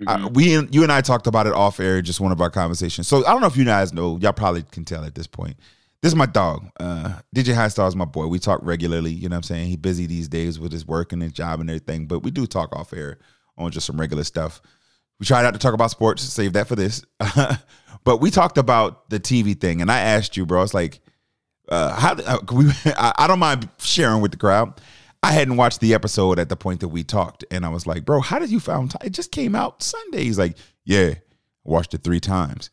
Mm-hmm. Uh, we you and I talked about it off air, just one of our conversations. So I don't know if you guys know. Y'all probably can tell at this point this is my dog. Uh, DJ High Star is my boy. We talk regularly. You know what I'm saying? He busy these days with his work and his job and everything, but we do talk off air on just some regular stuff. We try not to talk about sports. Save that for this. but we talked about the TV thing, and I asked you, bro. It's like, uh, how uh, we? I, I don't mind sharing with the crowd. I hadn't watched the episode at the point that we talked, and I was like, bro, how did you found it just came out Sunday? He's like, yeah, watched it three times,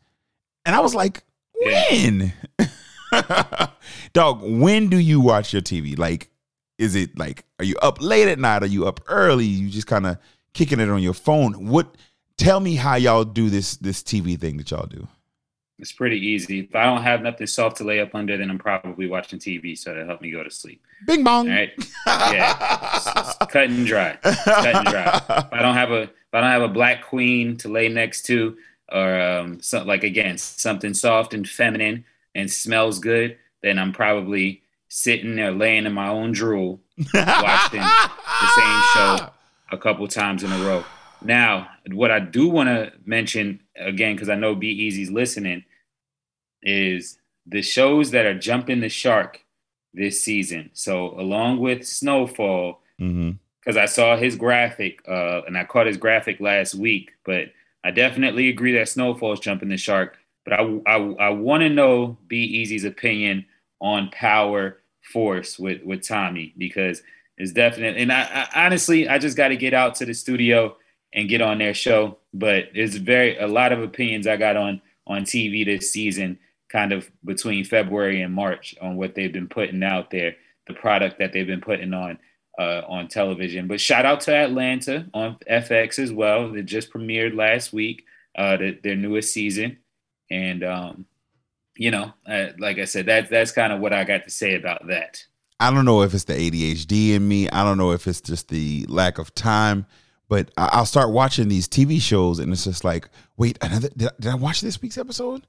and I was like, when? Dog, when do you watch your TV? Like, is it like, are you up late at night? Are you up early? You just kind of kicking it on your phone? What? Tell me how y'all do this this TV thing that y'all do. It's pretty easy. If I don't have nothing soft to lay up under, then I'm probably watching TV, so to help me go to sleep. Bing bong. All right. Yeah. it's, it's cut and dry. It's cut and dry. If I don't have a if I don't have a black queen to lay next to, or um, so, like again something soft and feminine and smells good, then I'm probably sitting there laying in my own drool watching the same show a couple times in a row. Now, what I do want to mention again, because I know Be Easy's listening, is the shows that are jumping the shark this season. So, along with Snowfall, because mm-hmm. I saw his graphic uh, and I caught his graphic last week, but I definitely agree that Snowfall is jumping the shark. But I, I, I want to know Be Easy's opinion on Power Force with, with Tommy because it's definitely, and I, I honestly, I just got to get out to the studio and get on their show. But there's very, a lot of opinions I got on, on TV this season, kind of between February and March on what they've been putting out there, the product that they've been putting on. Uh, on television, but shout out to Atlanta on FX as well. That just premiered last week, uh, the, their newest season and um, you know, uh, like I said, that that's kind of what I got to say about that. I don't know if it's the ADHD in me. I don't know if it's just the lack of time. But I'll start watching these TV shows, and it's just like, wait, another? Did I, did I watch this week's episode?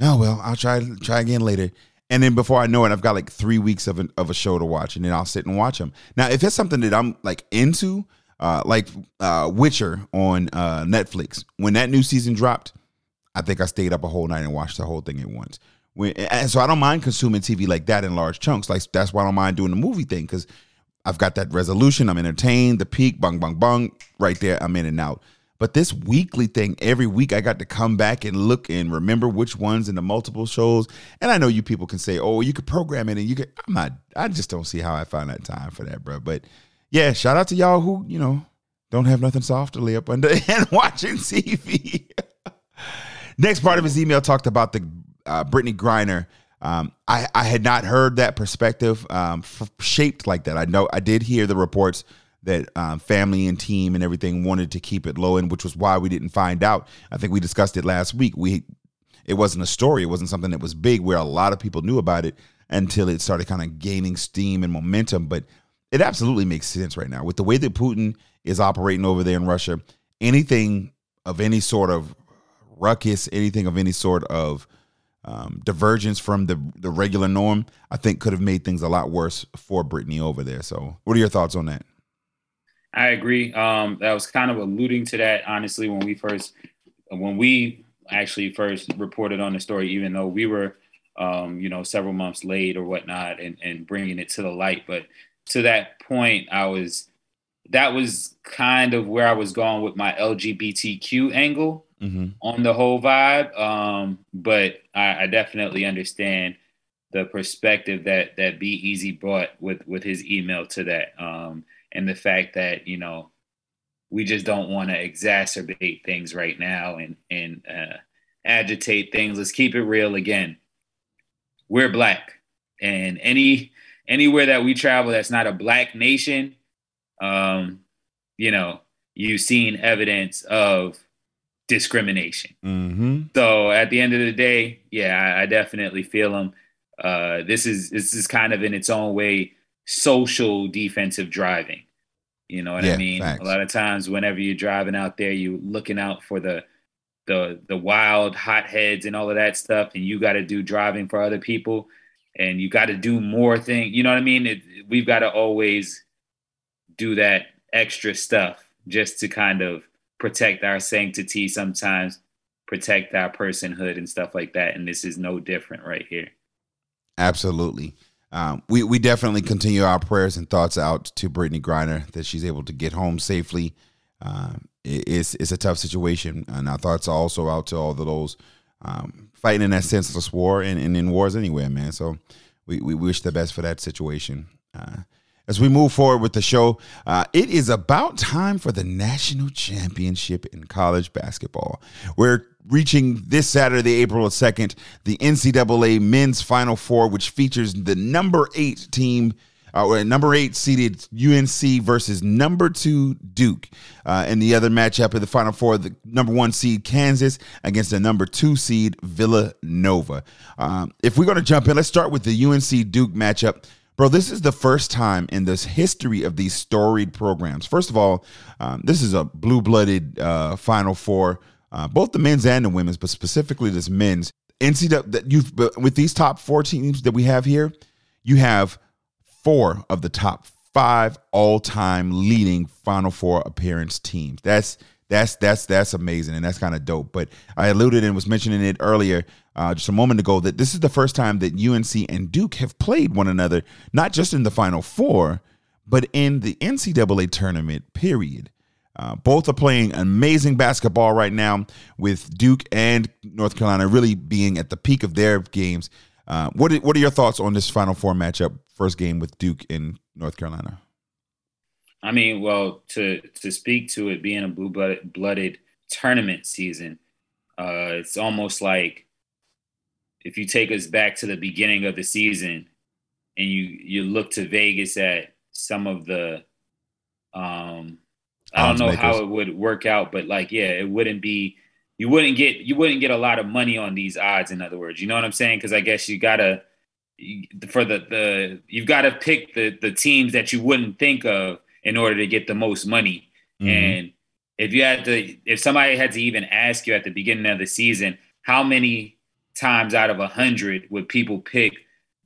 Oh well, I'll try try again later. And then before I know it, I've got like three weeks of, an, of a show to watch, and then I'll sit and watch them. Now, if it's something that I'm like into, uh, like uh, Witcher on uh, Netflix, when that new season dropped, I think I stayed up a whole night and watched the whole thing at once. When, and so I don't mind consuming TV like that in large chunks. Like that's why I don't mind doing the movie thing because I've got that resolution. I'm entertained. The peak, bung, bung, bung, right there. I'm in and out. But this weekly thing, every week I got to come back and look and remember which ones in the multiple shows. And I know you people can say, "Oh, you could program it," and you could. I'm not. I just don't see how I find that time for that, bro. But yeah, shout out to y'all who you know don't have nothing soft to lay up under and watching TV. Next part of his email talked about the uh, Brittney Griner. Um, I, I had not heard that perspective um, f- shaped like that. I know I did hear the reports that um, family and team and everything wanted to keep it low, and which was why we didn't find out. I think we discussed it last week. We it wasn't a story. It wasn't something that was big where a lot of people knew about it until it started kind of gaining steam and momentum. But it absolutely makes sense right now with the way that Putin is operating over there in Russia. Anything of any sort of ruckus, anything of any sort of um, divergence from the the regular norm, I think could have made things a lot worse for Brittney over there. So, what are your thoughts on that? I agree. Um, that was kind of alluding to that, honestly, when we first, when we actually first reported on the story, even though we were, um, you know, several months late or whatnot, and and bringing it to the light. But to that point, I was that was kind of where I was going with my LGBTQ angle mm-hmm. on the whole vibe. Um, but I, I, definitely understand the perspective that that Be Easy brought with with his email to that, um, and the fact that you know we just don't want to exacerbate things right now and and uh, agitate things. Let's keep it real again. We're black, and any anywhere that we travel that's not a black nation um, you know, you've seen evidence of discrimination. Mm-hmm. So at the end of the day, yeah, I, I definitely feel them. Uh, this is this is kind of in its own way social defensive driving. You know what yeah, I mean? Thanks. A lot of times, whenever you're driving out there, you're looking out for the the the wild hotheads and all of that stuff, and you got to do driving for other people, and you got to do more things. You know what I mean? It, we've got to always do that extra stuff just to kind of protect our sanctity sometimes protect our personhood and stuff like that and this is no different right here absolutely um, we, we definitely continue our prayers and thoughts out to Brittney Griner that she's able to get home safely. Um, it, it's it's a tough situation, and our thoughts are also out to all of those um, fighting in that senseless war and, and, in wars anywhere, man. So we, we wish the best for that situation. Uh, as we move forward with the show, uh, it is about time for the national championship in college basketball. We're reaching this Saturday, April 2nd, the NCAA men's Final Four, which features the number eight team. Uh, number eight seeded UNC versus number two Duke. Uh, and the other matchup in the Final Four, the number one seed Kansas against the number two seed Villanova. Um, if we're going to jump in, let's start with the UNC Duke matchup. Bro, this is the first time in this history of these storied programs. First of all, um, this is a blue blooded uh, Final Four, uh, both the men's and the women's, but specifically this men's. NCAA, that you've, with these top four teams that we have here, you have four of the top five all time leading Final Four appearance teams. That's that's that's that's amazing and that's kind of dope. But I alluded and was mentioning it earlier uh, just a moment ago that this is the first time that UNC and Duke have played one another, not just in the Final Four, but in the NCAA tournament. Period. Uh, both are playing amazing basketball right now, with Duke and North Carolina really being at the peak of their games. Uh, what what are your thoughts on this Final Four matchup? First game with Duke in North Carolina. I mean, well, to to speak to it being a blue blooded tournament season, uh, it's almost like if you take us back to the beginning of the season and you you look to Vegas at some of the um I don't know makers. how it would work out, but like yeah, it wouldn't be you wouldn't get you wouldn't get a lot of money on these odds in other words. You know what I'm saying? Cuz I guess you got to for the the you've got to pick the the teams that you wouldn't think of in order to get the most money. Mm-hmm. And if you had to, if somebody had to even ask you at the beginning of the season, how many times out of a hundred would people pick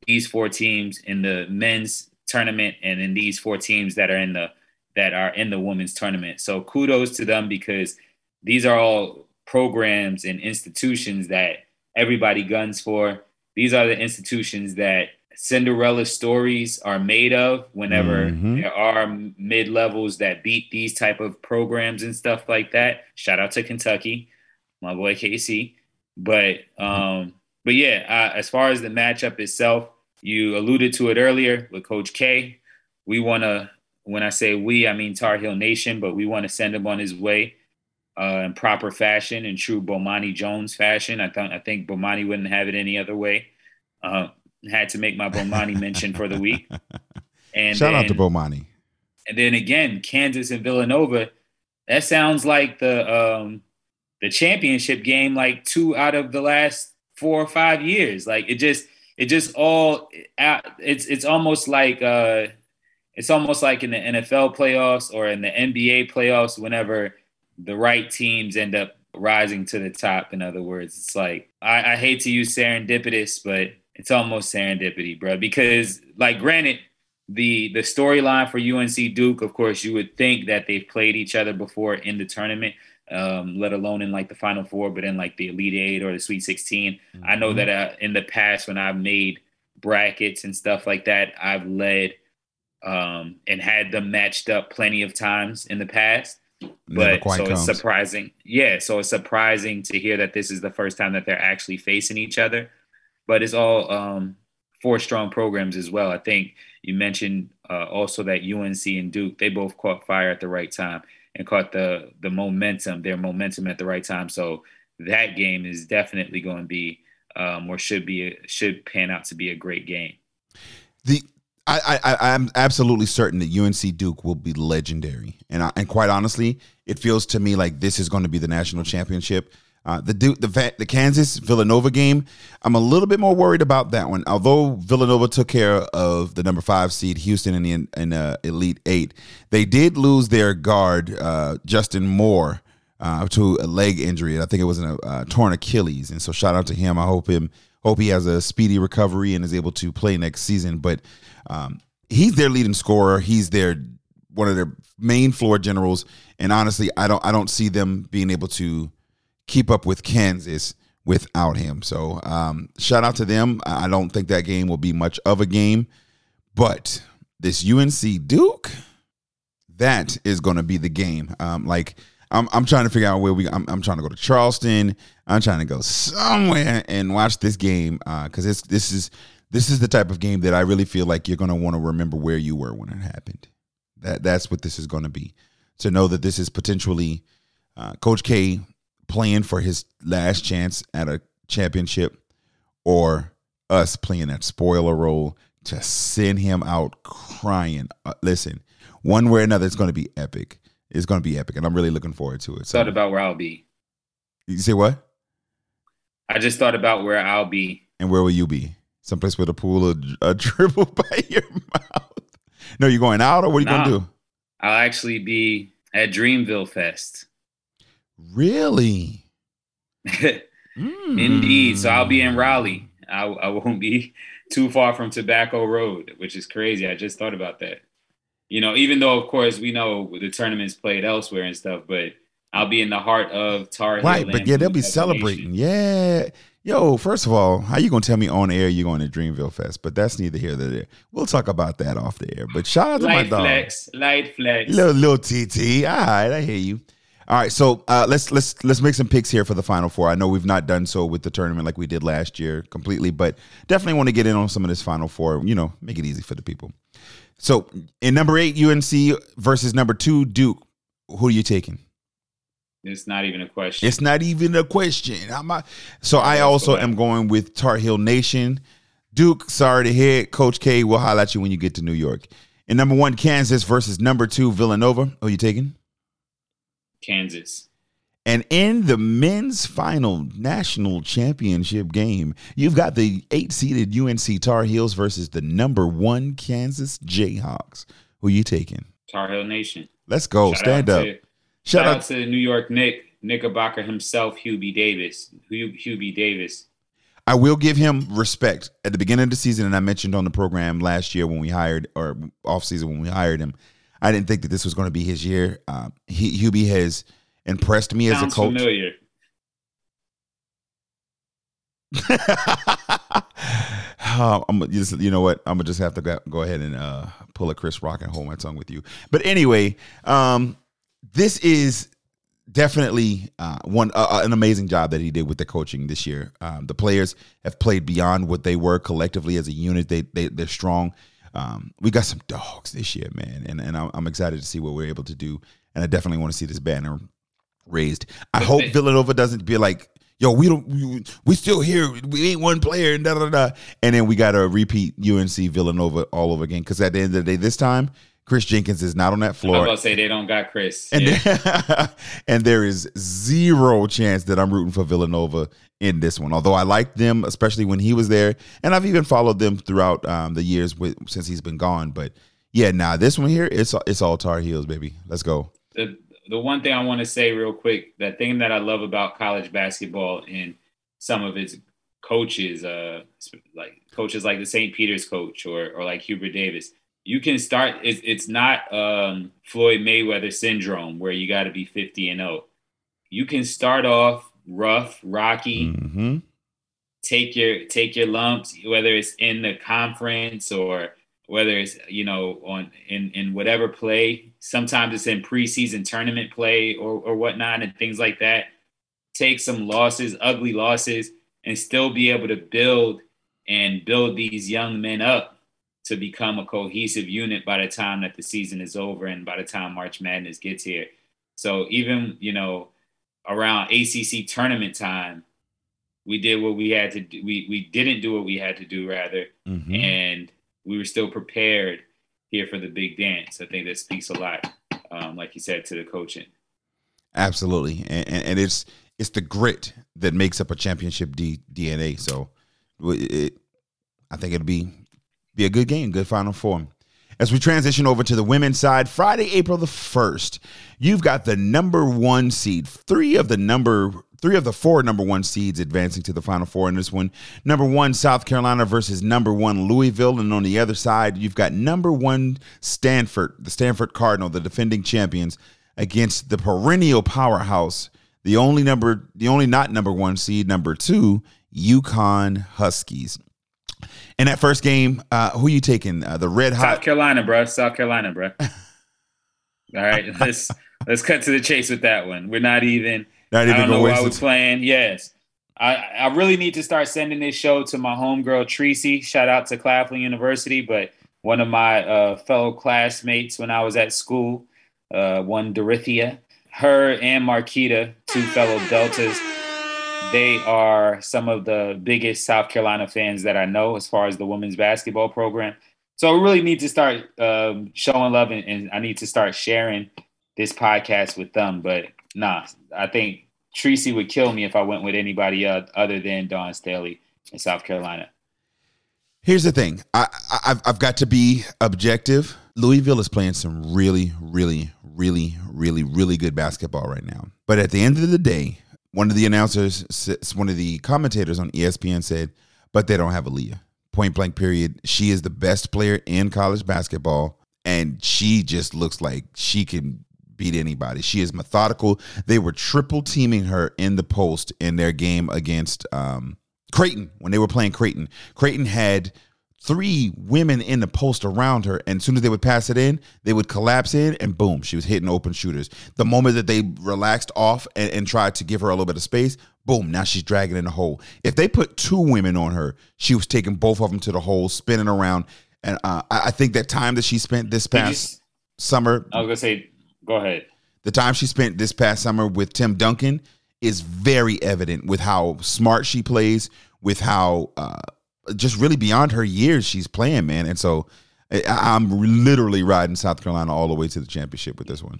these four teams in the men's tournament and in these four teams that are in the that are in the women's tournament? So kudos to them because these are all programs and institutions that everybody guns for. These are the institutions that Cinderella stories are made of whenever mm-hmm. there are mid levels that beat these type of programs and stuff like that. Shout out to Kentucky, my boy Casey. But um, but yeah, uh, as far as the matchup itself, you alluded to it earlier with Coach K. We want to, when I say we, I mean Tar Heel Nation, but we want to send him on his way uh, in proper fashion, in true Bomani Jones fashion. I thought I think Bomani wouldn't have it any other way. Uh, had to make my Bomani mention for the week. And shout then, out to Bomani. And then again, Kansas and Villanova. That sounds like the um, the championship game, like two out of the last four or five years. Like it just it just all it's it's almost like uh, it's almost like in the NFL playoffs or in the NBA playoffs. Whenever the right teams end up rising to the top. In other words, it's like I, I hate to use serendipitous, but it's almost serendipity, bro. Because like, granted, the the storyline for UNC Duke, of course, you would think that they've played each other before in the tournament. um, let alone in like the Final Four, but in like the Elite Eight or the Sweet 16. Mm-hmm. I know Mhm. that uh, in the past when I've made brackets and stuff like that, I've led um, and had them matched up plenty of times in the past. But so comes. it's surprising. Yeah, so it's surprising to hear that this is the first time that they're actually facing each other. But it's all um, four strong programs as well. I think you mentioned uh, also that UNC and Duke they both caught fire at the right time and caught the the momentum, their momentum at the right time. So that game is definitely going to be um, or should be should pan out to be a great game. the I, I I'm absolutely certain that UNC Duke will be legendary, and I, and quite honestly, it feels to me like this is going to be the national championship. Uh, the the the Kansas Villanova game, I'm a little bit more worried about that one. Although Villanova took care of the number five seed Houston in the in, uh, Elite Eight, they did lose their guard uh, Justin Moore uh, to a leg injury. I think it was a uh, torn Achilles, and so shout out to him. I hope him hope he has a speedy recovery and is able to play next season. But um, he's their leading scorer. He's their one of their main floor generals, and honestly, I don't I don't see them being able to keep up with Kansas without him. So um, shout out to them. I don't think that game will be much of a game, but this UNC Duke, that is going to be the game. Um, like I'm, I'm trying to figure out where we. I'm, I'm trying to go to Charleston. I'm trying to go somewhere and watch this game because it's this is this is the type of game that I really feel like you're going to want to remember where you were when it happened. That that's what this is going to be. To know that this is potentially uh, Coach K playing for his last chance at a championship, or us playing that spoiler role to send him out crying. Uh, listen, one way or another, it's going to be epic. It's going to be epic, and I'm really looking forward to it. So, Thought about where I'll be. you say what? I just thought about where I'll be. And where will you be? Someplace with a pool of a dribble by your mouth. No, you're going out, or what are you Nah. going to do? I'll actually be at Dreamville Fest. Really? Indeed. So I'll be in Mm. Raleigh. I, I won't be too far from Tobacco Road, which is crazy. I just thought about that. You know, even though of course we know the tournaments played elsewhere and stuff, but I'll be in the heart of Tar Heel. Right, but yeah, they'll be celebrating. Yeah. Yo, first of all, how you gonna tell me on air you're going to Dreamville Fest? But that's neither here nor there. We'll talk about that off the air. But shout out to my Light dog. flex, light flex. Little little TT. All right, I hear you. All right, so uh, let's let's let's make some picks here for the final four. I know we've not done so with the tournament like we did last year completely, but definitely want to get in on some of this final four. You know, make it easy for the people. So in number eight, UNC versus number two, Duke. Who are you taking? It's not even a question. It's not even a question. I'm a- so I also am going with Tar Heel Nation. Duke, sorry to hear it. Coach K will at you when you get to New York. And number one, Kansas versus number two, Villanova. Who are you taking? Kansas. And in the men's final national championship game, you've got the eight seeded UNC Tar Heels versus the number one Kansas Jayhawks. Who are you taking? Tar Heel Nation. Let's go. Shout Stand up. To, Shout shout out. out to New York Nick, Knickerbocker himself, Hubie Davis. Hugh, Hubie Davis. I will give him respect at the beginning of the season, and I mentioned on the program last year when we hired or off season when we hired him. I didn't think that this was going to be his year. Um, he, Hubie has impressed me as a coach. familiar. Uh, I'm just, you know what? I'm gonna just have to go, ahead and uh, pull a Chris Rock and hold my tongue with you. But anyway, um, this is definitely uh, one uh, an amazing job that he did with the coaching this year. Um, the players have played beyond what they were collectively as a unit. They, they they're strong. Um, we got some dogs this year, man, and and I'm, I'm excited to see what we're able to do. And I definitely want to see this banner raised. I hope Villanova doesn't be like, yo, we don't, we, we still here. We ain't one player, and da da da. And then we got to repeat UNC Villanova all over again. Because at the end of the day, this time, Kris Jenkins is not on that floor. I was about to say they don't got Chris. And, Yeah. and there is zero chance that I'm rooting for Villanova in this one. Although I liked them, especially when he was there, and I've even followed them throughout um, the years with, since he's been gone. But yeah, nah, this one here, it's it's all Tar Heels, baby. Let's go. the the one thing I want to say real quick, that thing that I love about college basketball and some of its coaches, uh, like coaches like the St. Peter's coach or or like Hubert Davis, you can start. It's it's not um, Floyd Mayweather syndrome where you got to be fifty and zero. you can start off rough, rocky, Mm-hmm. take your take your lumps, whether it's in the conference or whether it's you know on in in whatever play. Sometimes it's in preseason tournament play or or whatnot and things like that. Take some losses, ugly losses, and still be able to build and build these young men up to become a cohesive unit by the time that the season is over and by the time March Madness gets here. So even you know around ACC tournament time, we did what we had to do. We we didn't do what we had to do rather, Mm-hmm. and we were still prepared here for the big dance. I think that speaks a lot, um, like you said, to the coaching. Absolutely, and, and, and it's it's the grit that makes up a championship D, DNA. So, it, I think it'd be be a good game, good Final Four. As we transition over to the women's side, Friday, April the first, you've got the number one seed, three of the number three of the four number one seeds advancing to the Final Four in this one. Number one, South Carolina versus number one Louisville, and on the other side, you've got number one Stanford, the Stanford Cardinal, the defending champions, against the perennial powerhouse, the only number, the only not number one seed, number two, UConn Huskies. In that first game, uh, who you taking? Uh, the Red hot South. Carolina, bro. South Carolina, bro. All right, let's let's cut to the chase with that one. We're not even. Not even I don't know why waste we're playing. Yes, I I really need to start sending this show to my homegirl Tracy. Shout out to Claflin University, but one of my uh, fellow classmates when I was at school, uh, one Dorothea, her and Marquita, two fellow Deltas. They are some of the biggest South Carolina fans that I know as far as the women's basketball program. So I really need to start um, showing love and, and I need to start sharing this podcast with them. But nah, I think Tracy would kill me if I went with anybody other than Dawn Staley in South Carolina. Here's the thing. I, I've I've got to be objective. Louisville is playing some really, really, really, really, really good basketball right now. But at the end of the day, one of the announcers, one of the commentators on ESPN said, "But they don't have Aliyah." Point blank. Period. She is the best player in college basketball, and she just looks like she can beat anybody. She is methodical. They were triple teaming her in the post in their game against um, Creighton when they were playing Creighton. Creighton had three women in the post around her, and as soon as they would pass it in, they would collapse in, and boom, she was hitting open shooters. The moment that they relaxed off and, and tried to give her a little bit of space, boom, now she's dragging in the hole. If they put two women on her, she was taking both of them to the hole, spinning around. And uh, I, I think that time that she spent this Did you past summer, I was gonna say, go ahead. the time she spent this past summer with Tim Duncan is very evident with how smart she plays, with how uh, just really beyond her years she's playing, man. And so I, I'm literally riding South Carolina all the way to the championship with this one.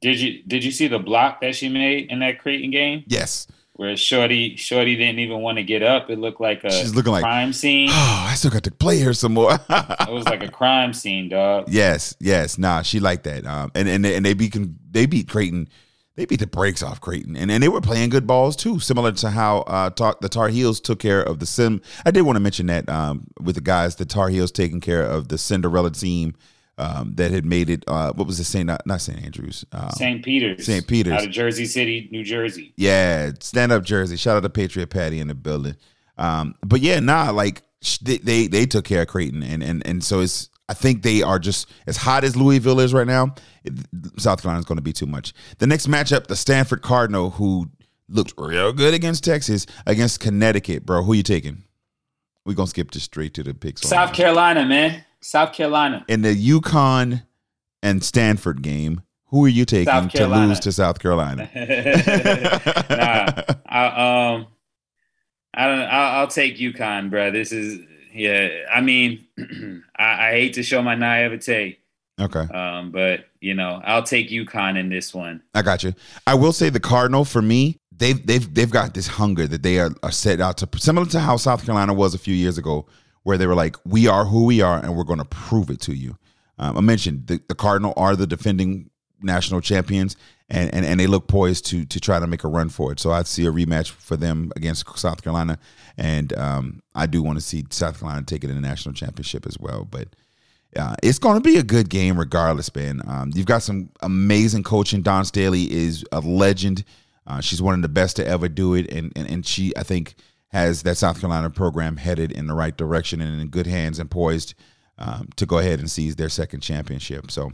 Did you did you see the block that she made in that Creighton game Yes. where Shorty Shorty didn't even want to get up? It looked like a She's looking like- crime scene. Oh, I still got to play her some more. it was like a crime scene, dog. yes, yes. Nah, she liked that. Um, and and they, and they beat they beat Creighton. They beat the brakes off Creighton, and, and they were playing good balls too, similar to how uh, Tar, the Tar Heels took care of the Sim. I did want to mention that um, with the guys, the Tar Heels taking care of the Cinderella team um, that had made it. Uh, what was it? Saint not, not Saint Andrews. Um, St. Peter's. St. Peter's. Out of Jersey City, New Jersey. Yeah, stand up Jersey. Shout out to Patriot Patty in the building. Um, but yeah, nah, like they, they they took care of Creighton, and and and so it's. I think they are just as hot as Louisville is right now. it- South Carolina's going to be too much. The next matchup, the Stanford Cardinal, who looked real good against Texas, against Connecticut, bro. Who you taking? We're gonna skip just straight to the picks. South. Carolina, man. South Carolina. in the UConn and Stanford game. Who are you taking to lose to South Carolina? nah, I, um, I don't. I'll, I'll take UConn, bro. This is yeah. I mean, I, I hate to show my naivete, Okay. um, but you know, I'll take UConn in this one. I got you. I will say the Cardinal for me, they've they've they've got this hunger that they are, are set out to similar to how South Carolina was a few years ago, where they were like, "We are who we are, and we're going to prove it to you." Um, I mentioned the, the Cardinal are the defending national champions, and, and and they look poised to to try to make a run for it. So I see a rematch for them against South Carolina, and um, I do want to see South Carolina take it in the national championship as well. But uh, it's going to be a good game regardless, man. Um, you've got some amazing coaching. Dawn Staley is a legend. Uh, she's one of the best to ever do it, and, and and she I think has that South Carolina program headed in the right direction and in good hands and poised um, to go ahead and seize their second championship. So,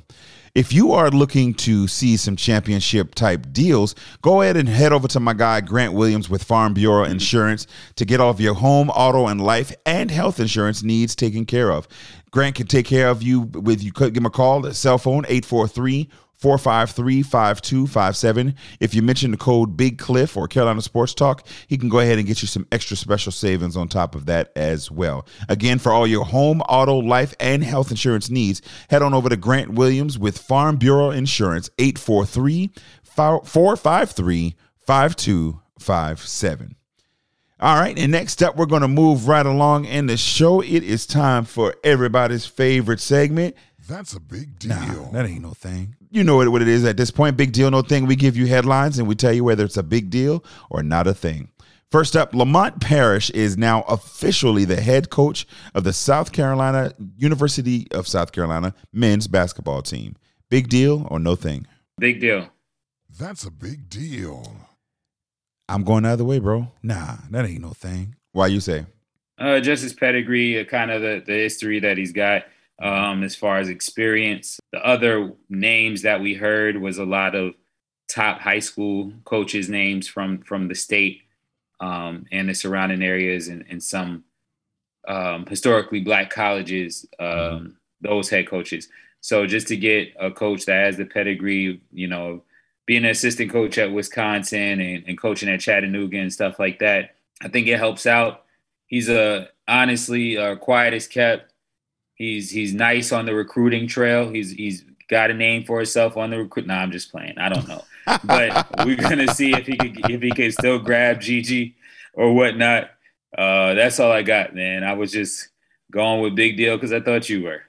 if you are looking to see some championship type deals, go ahead and head over to my guy Grant Williams with Farm Bureau Insurance to get all of your home, auto, and life and health insurance needs taken care of. Grant can take care of you with you. Give him a call. The cell phone 843 453 5257. If you mention the code Big Cliff or Carolina Sports Talk, he can go ahead and get you some extra special savings on top of that as well. Again, for all your home, auto, life, and health insurance needs, head on over to Grant Williams with Farm Bureau Insurance 843 453 5257. All right, and next up, we're going to move right along in the show. It is time for everybody's favorite segment. That's a big deal. Nah, that ain't no thing. You know what it is at this point. Big deal, no thing. We give you headlines and we tell you whether it's a big deal or not a thing. First up, Lamont Paris is now officially the head coach of the South Carolina University of South Carolina men's basketball team. Big deal or no thing? Big deal. That's a big deal. I'm going the other way, bro. Nah, that ain't no thing. Why you say? Uh, just his pedigree, uh, kind of the, the history that he's got um, as far as experience. The other names that we heard was a lot of top high school coaches' names from from the state um, and the surrounding areas, and, and some um, historically black colleges. Um, those head coaches. So just to get a coach that has the pedigree, you know, being an assistant coach at Wisconsin and, and coaching at Chattanooga and stuff like that, I think it helps out. He's a honestly uh, quiet as kept He's he's nice on the recruiting trail. He's he's got a name for himself on the recruit. Nah, I'm just playing. I don't know, but we're gonna see if he could if he can still grab Gigi or whatnot. Uh, that's all I got, man. I was just going with big deal because I thought you were.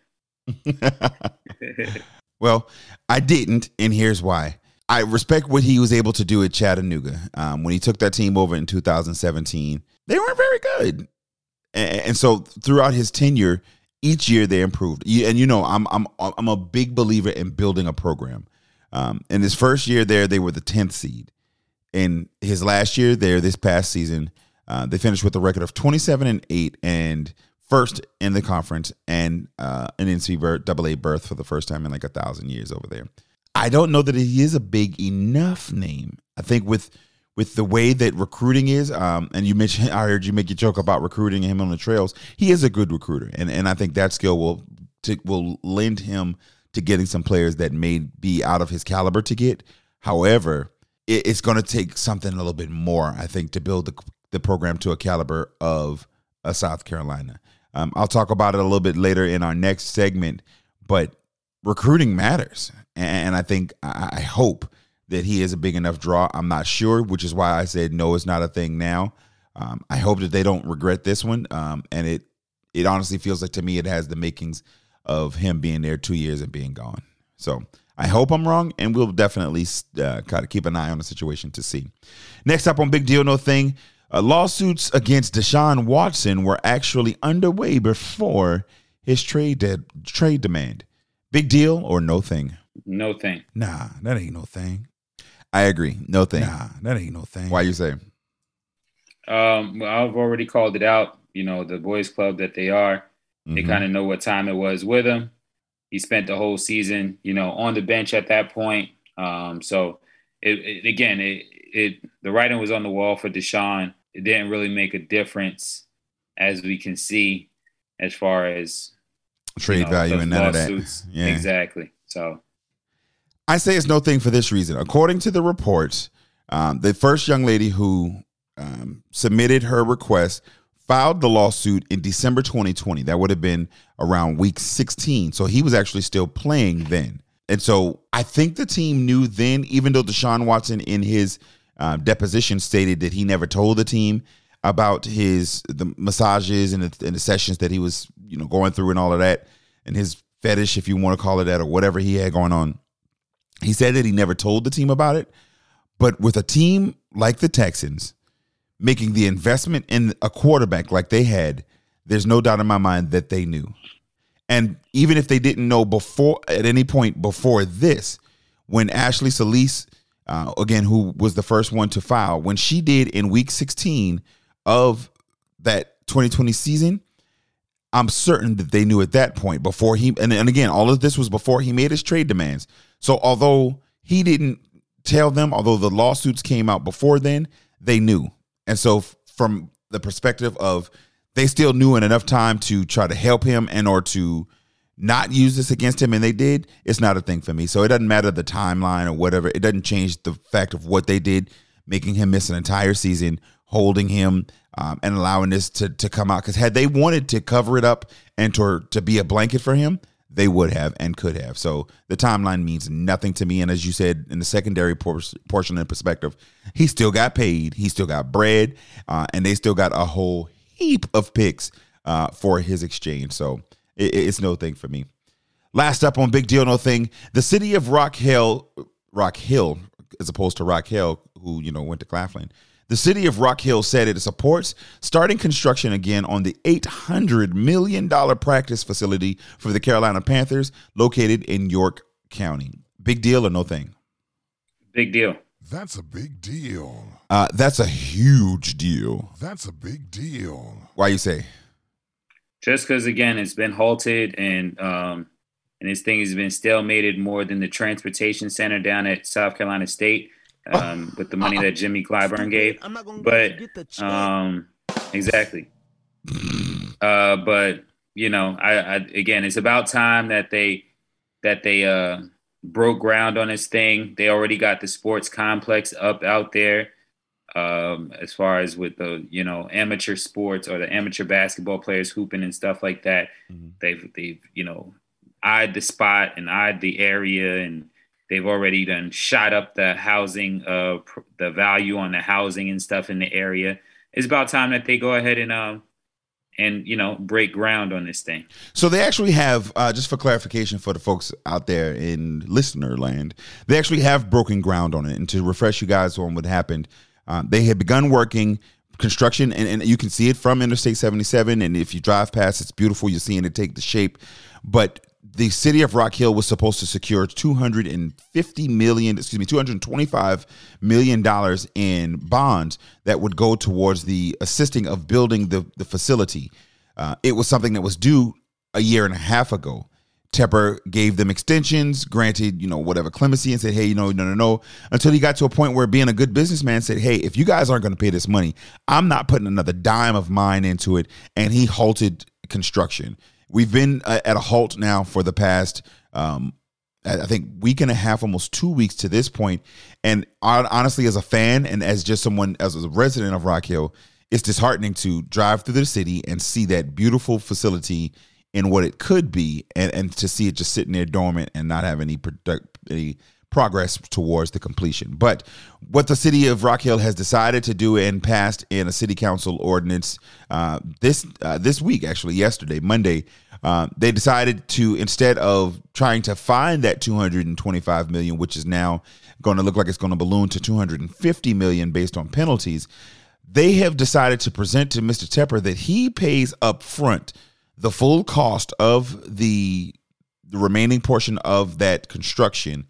well, I didn't, and here's why. I respect what he was able to do at Chattanooga um, when he took that team over in 2017. They weren't very good, and, and so throughout his tenure each year they improved. And you know, I'm I'm I'm a big believer in building a program. Um, in his first year there, they were the tenth seed. In his last year there, this past season, uh, they finished with a record of 27 and eight and first in the conference and uh, an NCAA berth for the first time in like a thousand years over there. I don't know that he is a big enough name. I think with with the way that recruiting is, um, and you mentioned, I heard you make a joke about recruiting him on the trails. He is a good recruiter, and and I think that skill will to, will lend him to getting some players that may be out of his caliber to get. However, it, it's going to take something a little bit more, I think, to build the the program to a caliber of a South Carolina. Um, I'll talk about it a little bit later in our next segment, but recruiting matters, and, and I think I, I hope that he is a big enough draw. I'm not sure, which is why I said no, it's not a thing now. Um, I hope that they don't regret this one. Um, and it it honestly feels like to me it has the makings of him being there two years and being gone. So I hope I'm wrong, and we'll definitely uh, kind of keep an eye on the situation to see. Next up on Big Deal No Thing, uh, lawsuits against Deshaun Watson were actually underway before his trade de- trade demand. Big deal or no thing? No thing. Nah, that ain't no thing. I agree. No thing. Nah, that ain't no thing. Why you say? Um, well, I've already called it out. You know, the boys' club that they are, mm-hmm. they kind of know what time it was with him. He spent the whole season, you know, on the bench at that point. Um, so it, it, again, it, it the writing was on the wall for Deshaun. It didn't really make a difference, as we can see, as far as trade you know, value and none of that. Yeah. Exactly. So I say it's no thing for this reason. According to the reports, um, the first young lady who um, submitted her request filed the lawsuit in December 2020. That would have been around week 16. So he was actually still playing then. And so I think the team knew then, even though Deshaun Watson in his uh, deposition stated that he never told the team about his the massages and the, and the sessions that he was you know going through and all of that and his fetish, if you want to call it that, or whatever he had going on. He said that he never told the team about it, but with a team like the Texans making the investment in a quarterback like they had, there's no doubt in my mind that they knew. And even if they didn't know before at any point before this, when Ashley Solis uh, again, who was the first one to file, when she did in week 16 of that 2020 season, I'm certain that they knew at that point before he, and, and again, all of this was before he made his trade demands. So although he didn't tell them, although the lawsuits came out before then, they knew. And so from the perspective of they still knew in enough time to try to help him and or to not use this against him and they did, it's not a thing for me. So it doesn't matter the timeline or whatever. It doesn't change the fact of what they did, making him miss an entire season, holding him um, and allowing this to, to come out. Because had they wanted to cover it up and to, to be a blanket for him, they would have and could have. So the timeline means nothing to me. And as you said, in the secondary por- portion and perspective, he still got paid, he still got bread, uh, and they still got a whole heap of picks uh, for his exchange. So it, it's no thing for me. Last up on Big Deal No Thing, the city of Rock Hill, Rock Hill, as opposed to Rock Hill, who you know went to Claflin. The city of Rock Hill said it supports starting construction again on the $800 million practice facility for the Carolina Panthers located in York County. Big deal or no thing? Big deal. That's a big deal. Uh, that's a huge deal. That's a big deal. Why you say? Just because again, it's been halted and um, and this thing has been stalemated more than the transportation center down at South Carolina State um, with the money that Jimmy Clyburn gave. But um, exactly. Uh, but you know, I, I again, it's about time that they that they uh, broke ground on this thing. They already got the sports complex up out there. Um, as far as with the you know amateur sports or the amateur basketball players hooping and stuff like that, Mm-hmm. they've they've you know eyed the spot and eyed the area and they've already done shot up the housing uh pr- the value on the housing and stuff in the area it's about time that they go ahead and um and you know break ground on this thing So they actually have, uh, just for clarification for the folks out there in listener land, they actually have broken ground on it. And to refresh you guys on what happened, um, they had begun working construction, and, and you can see it from Interstate 77. And if you drive past, it's beautiful. You're seeing it take the shape. But the city of Rock Hill was supposed to secure 250 million, excuse me, 225 million dollars in bonds that would go towards the assisting of building the the facility. Uh, it was something that was due a year and a half ago. Tepper gave them extensions, granted, you know, whatever clemency, and said, hey, you know, no, no, no, until he got to a point where being a good businessman said, hey, if you guys aren't going to pay this money, I'm not putting another dime of mine into it. And he halted construction. We've been uh, at a halt now for the past, um, I think, week and a half, almost two weeks to this point. And honestly, as a fan and as just someone, as a resident of Rock Hill, it's disheartening to drive through the city and see that beautiful facility in what it could be and, and to see it just sitting there dormant and not have any product any progress towards the completion. But what the city of Rock Hill has decided to do and passed in a city council ordinance uh, this uh, this week, actually yesterday, Monday, uh, they decided to instead of trying to find that 225 million, which is now going to look like it's going to balloon to 250 million based on penalties, they have decided to present to Mr. Tepper that he pays up front the full cost of the, the remaining portion of that construction.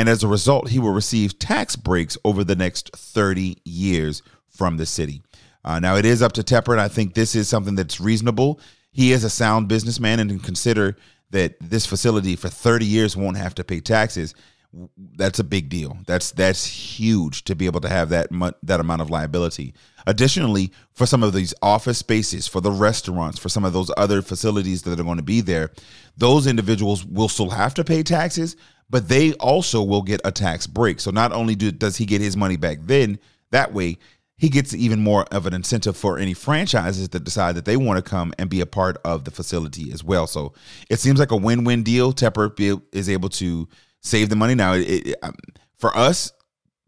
And as a result, he will receive tax breaks over the next 30 years from the city. Uh, now, it is up to Tepper, and I think this is something that's reasonable. He is a sound businessman and can consider that this facility for 30 years won't have to pay taxes. That's a big deal. That's that's huge to be able to have that mu- that amount of liability. Additionally, for some of these office spaces, for the restaurants, for some of those other facilities that are going to be there, those individuals will still have to pay taxes, but they also will get a tax break. So not only do, does he get his money back then that way, he gets even more of an incentive for any franchises that decide that they want to come and be a part of the facility as well. So it seems like a win-win deal. Tepper be, is able to save the money now. It, it, um, for us,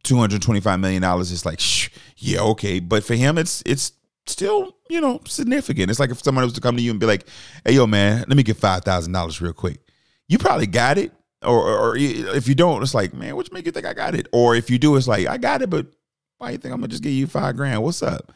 two hundred twenty-five million dollars is like, shh, yeah, okay. But for him, it's it's still you know significant. It's like if somebody was to come to you and be like, hey, yo, man, let me get five thousand dollars real quick. You probably got it. Or, or, if you don't, it's like, man, what make you think I got it? Or if you do, it's like, I got it, but why you think I'm gonna just give you five grand? What's up?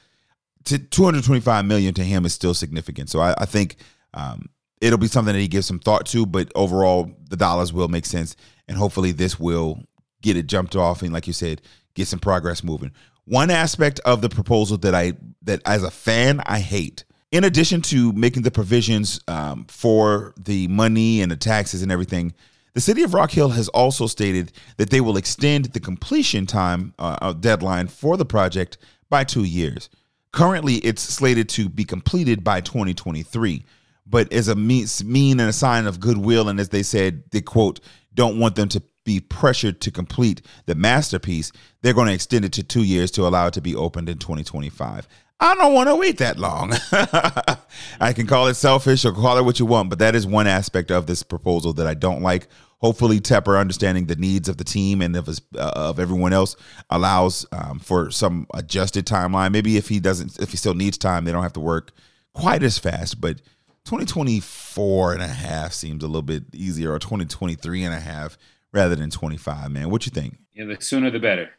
To 225 million to him is still significant. So I, I think um, it'll be something that he gives some thought to. But overall, the dollars will make sense, and hopefully, this will get it jumped off and like you said, get some progress moving. One aspect of the proposal that I that as a fan I hate, in addition to making the provisions um, for the money and the taxes and everything, the city of Rock Hill has also stated that they will extend the completion time uh, deadline for the project by two years. Currently, it's slated to be completed by 2023, but as a mean, mean and a sign of goodwill, and as they said, they quote, don't want them to be pressured to complete the masterpiece, they're going to extend it to two years to allow it to be opened in 2025. I don't want to wait that long. I can call it selfish or call it what you want, but that is one aspect of this proposal that I don't like. Hopefully, Tepper understanding the needs of the team and of his, uh, of everyone else allows um, for some adjusted timeline. Maybe if he doesn't, if he still needs time, they don't have to work quite as fast. But 2024 and a half seems a little bit easier, or 2023 and a half rather than 25. Man, what you think? Yeah, the sooner the better.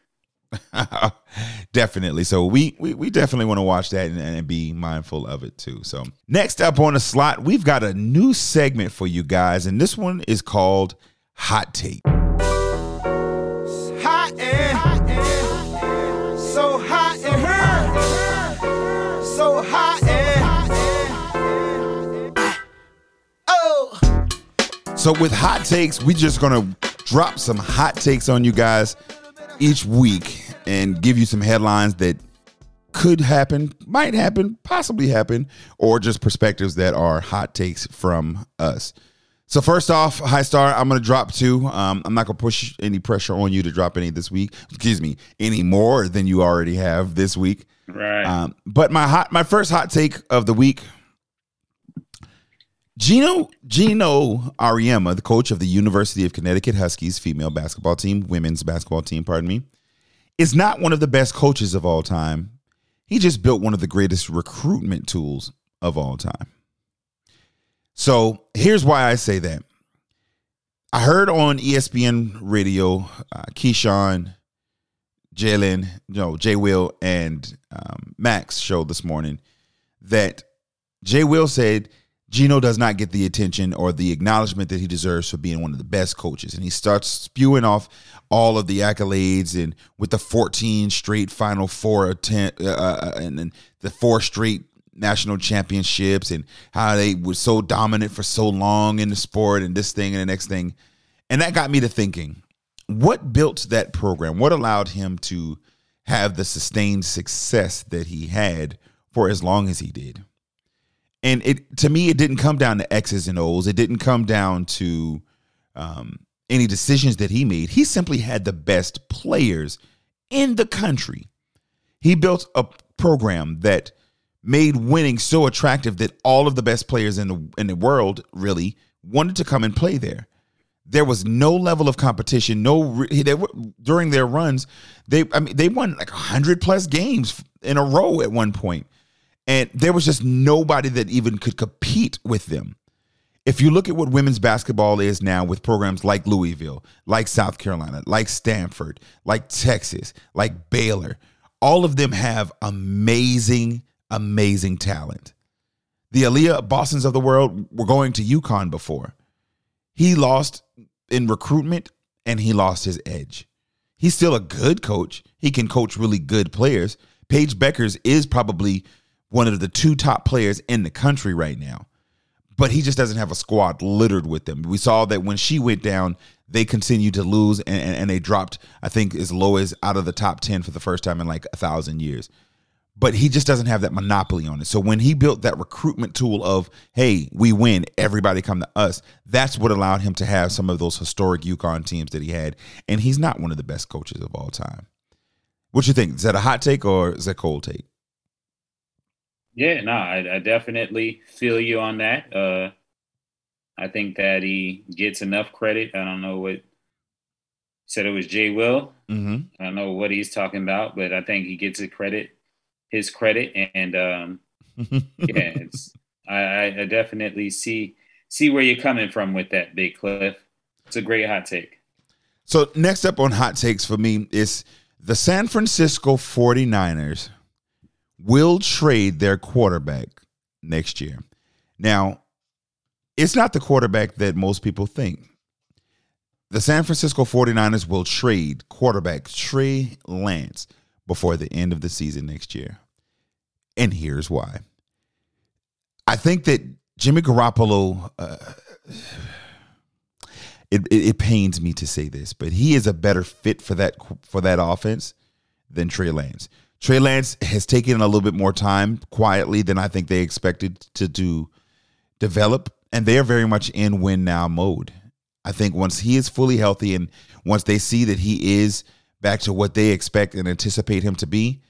definitely. So we, we we definitely want to watch that and, and, be mindful of it too. So next up on the slot, we've got a new segment for you guys, and this one is called Hot Take. Hot and, hot and so hot her, so hot and oh. So with hot takes, we're just gonna drop some hot takes on you guys each week and give you some headlines that could happen, might happen, possibly happen, or just perspectives that are hot takes from us. So first off, High Star, I'm gonna drop two. Um, I'm not gonna push any pressure on you to drop any this week. Excuse me, any more than you already have this week. Right. Um, but my hot, my first hot take of the week. Geno Geno Auriemma, the coach of the University of Connecticut Huskies female basketball team, women's basketball team, pardon me, is not one of the best coaches of all time. He just built one of the greatest recruitment tools of all time. So here's why I say that. I heard on ESPN radio, uh, Keyshawn, Jalen, no, Jay Will, and um, Max show this morning that Jay Will said Geno does not get the attention or the acknowledgement that he deserves for being one of the best coaches. And he starts spewing off all of the accolades and with the 14 straight Final Four attempt, uh, uh, and the four straight national championships and how they were so dominant for so long in the sport and this thing and the next thing. And that got me to thinking, what built that program? What allowed him to have the sustained success that he had for as long as he did? And it to me it didn't come down to x's and o's. It didn't come down to um, any decisions that he made. He simply had the best players in the country. He built a program that made winning so attractive that all of the best players in the in the world really wanted to come and play there. There was no level of competition no they were, during their runs they i mean they won like 100 plus games in a row at one point and there was just nobody that even could compete with them. If you look at what women's basketball is now with programs like Louisville, like South Carolina, like Stanford, like Texas, like Baylor, all of them have amazing, amazing talent. The Aliyah Boston's of the world were going to UConn before. He lost in recruitment and he lost his edge. He's still a good coach. He can coach really good players. Paige Bueckers is probably one of the two top players in the country right now. But he just doesn't have a squad littered with them. We saw that when she went down, they continued to lose and, and, and they dropped, I think, as low as out of the top 10 for the first time in like a thousand years. But he just doesn't have that monopoly on it. So when he built that recruitment tool of, hey, we win, everybody come to us, that's what allowed him to have some of those historic UConn teams that he had. And he's not one of the best coaches of all time. What you think? Is that a hot take or is that cold take? Yeah, no, I, I definitely feel you on that. Uh, I think that he gets enough credit. I don't know what said it was Jay Will. Mm-hmm. I don't know what he's talking about, but I think he gets a credit, his credit, and um, yeah, it's I, I definitely see see where you're coming from with that, Big Cliff. It's a great hot take. So next up on hot takes for me is the San Francisco 49ers will trade their quarterback next year. Now, it's not the quarterback that most people think. the San Francisco 49ers will trade quarterback Trey Lance before the end of the season next year. And here's why. I think that Jimmy Garoppolo, uh, it, it, it pains me to say this, but he is a better fit for that for that offense than Trey Lance. Trey Lance has taken a little bit more time quietly than I think they expected to do develop, and they are very much in win now mode. I think once he is fully healthy and once they see that he is back to what they expect and anticipate him to be,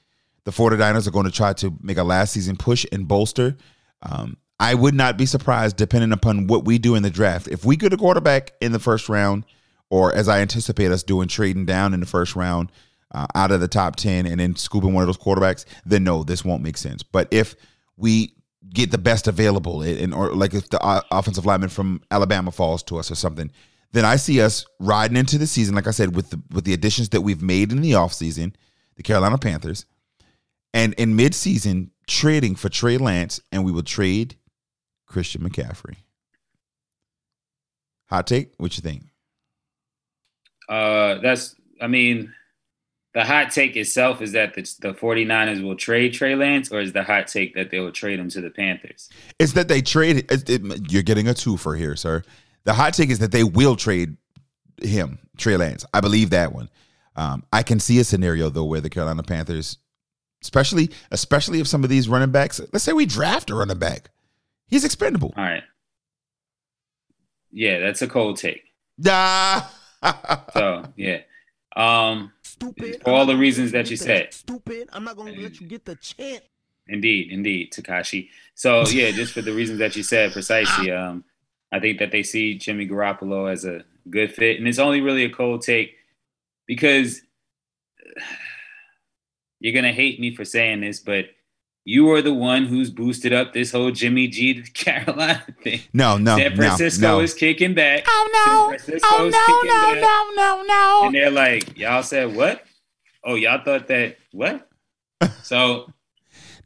the 49ers are going to try to make a last season push and bolster. Um, I would not be surprised, depending upon what we do in the draft. If we get a quarterback in the first round, or as I anticipate us doing, trading down in the first round uh, out of the top 10 and then scooping one of those quarterbacks, then no, this won't make sense. But if we get the best available, and or like if the offensive lineman from Alabama falls to us or something, then I see us riding into the season, like I said, with the with the additions that we've made in the offseason, the Carolina Panthers, and in midseason trading for Trey Lance, and we will trade Christian McCaffrey. Hot take? What you think? Uh, that's. I mean, the hot take itself is that the, the 49ers will trade Trey Lance, or is the hot take that they will trade him to the Panthers? It's that they trade. It, it, you're getting a two for here, sir. The hot take is that they will trade him, Trey Lance. I believe that one. Um, I can see a scenario though where the Carolina Panthers, especially especially if some of these running backs, let's say we draft a running back, he's expendable. All right. Yeah, that's a cold take. Ah. so yeah. Um, stupid. For all the reasons that you said. Stupid. I'm not gonna let you get the chance. Indeed, indeed, Takashi. So yeah, just for the reasons that you said precisely. Um, I think that they see Jimmy Garoppolo as a good fit, and it's only really a cold take because you're gonna hate me for saying this, but you are the one who's boosted up this whole Jimmy G to Carolina thing. No, no, San Francisco no, no. is kicking back. Oh no! Oh no! No! No! No! No! And they're like, y'all said what? Oh, y'all thought that what? So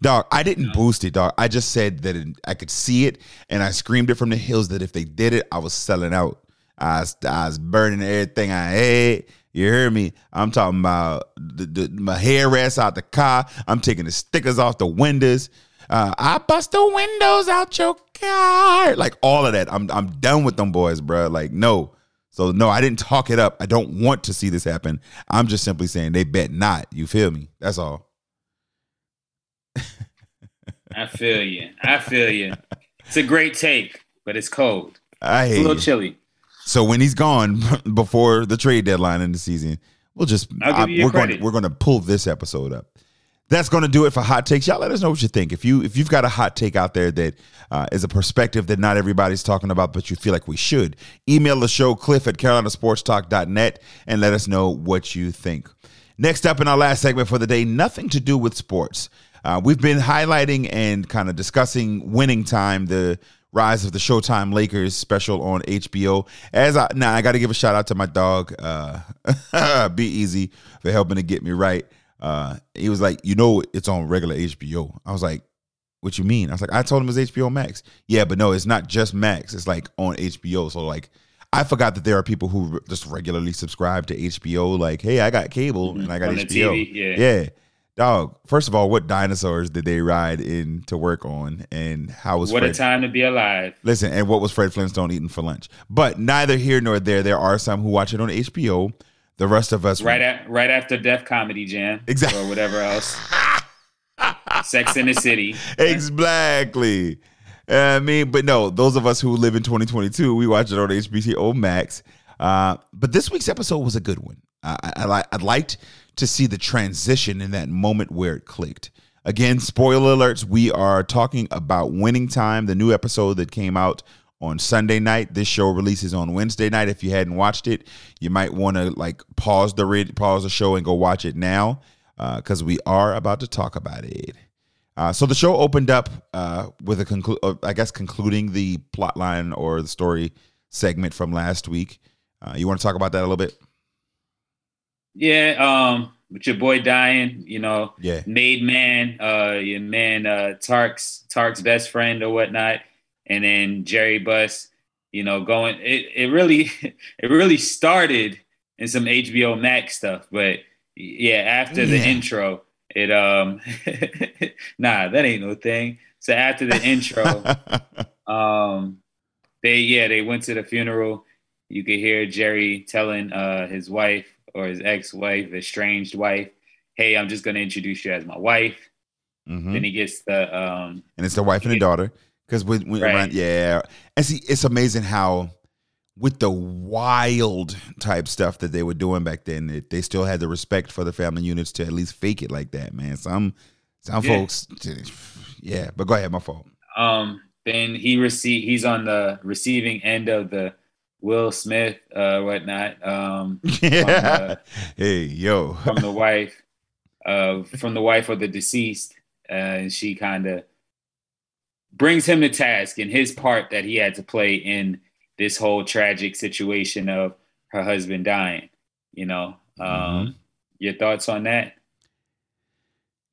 Dog, I didn't boost it, dog. I just said that it, I could see it, and I screamed it from the hills that if they did it, I was selling out. I was, I was burning everything I had. You hear me? I'm talking about the, the, my hair rests out the car. I'm taking the stickers off the windows. Uh, I bust the windows out your car. Like all of that. I'm I'm done with them boys, bro. Like no. So no, I didn't talk it up. I don't want to see this happen. I'm just simply saying they bet not. You feel me? That's all. I feel you. I feel you. It's a great take, but it's cold. I it's a little you. chilly. So when he's gone before the trade deadline in the season, we'll just you we're credit. going we're going to pull this episode up. That's going to do it for hot takes. Y'all let us know what you think. If you if you've got a hot take out there that uh, is a perspective that not everybody's talking about, but you feel like we should, email the show cliff at carolinasportstalk.net and let us know what you think. Next up in our last segment for the day, nothing to do with sports. Uh, we've been highlighting and kind of discussing winning time, the rise of the Showtime Lakers special on HBO. As I now, I got to give a shout out to my dog, uh, Be Easy, for helping to get me right. Uh, he was like, you know, it's on regular HBO. I was like, what you mean? I was like, I told him it's HBO Max. Yeah, but no, it's not just Max. It's like on HBO. So like, I forgot that there are people who just regularly subscribe to HBO. Like, hey, I got cable and I got On HBO. TV, yeah. yeah. Dog, first of all, what dinosaurs did they ride in to work on, and how was What Fred? a time to be alive. Listen, and what was Fred Flintstone eating for lunch? But neither here nor there. There are some who watch it on HBO. The rest of us, Right at right after Def Comedy Jam. Exactly. Or whatever else. Sex in the City. exactly. I mean, but no, those of us who live in 2022, we watch it on HBO Max. Uh, but this week's episode was a good one. I, I, I, I liked to see the transition in that moment where it clicked. Again, spoiler alerts, we are talking about Winning Time, the new episode that came out on Sunday night. This show releases on Wednesday night. If you hadn't watched it, you might want to like pause the pause the show and go watch it now because we are about to talk about it. Uh, so the show opened up uh, with a conclu- uh, I guess concluding the plot line or the story segment from last week. Uh, you want to talk about that a little bit? Yeah, um, with your boy dying, you know, Yeah. made man, uh, your man, uh, Tark's Tark's best friend or whatnot, and then Jerry Buss you know, going it it really it really started in some HBO Max stuff, but yeah, after the intro, it um nah, that ain't no thing. So after the intro, um they yeah, they went to the funeral. You could hear Jerry telling uh his wife or his ex-wife, estranged wife, "Hey, I'm just going to introduce you as my wife." Mhm. Then he gets the um and it's the wife and the daughter. Because when, when Right. around, yeah, and see, it's amazing how with the wild type stuff that they were doing back then, that they still had the respect for the family units to at least fake it like that, man. Some some Yeah. folks, yeah. But go ahead, my fault. um then he receive he's on the receiving end of the Will Smith uh whatnot um Yeah. hey, yo. from the wife uh from the wife of the deceased uh and she kind of brings him to task in his part that he had to play in this whole tragic situation of her husband dying you know um Mhm. your thoughts on that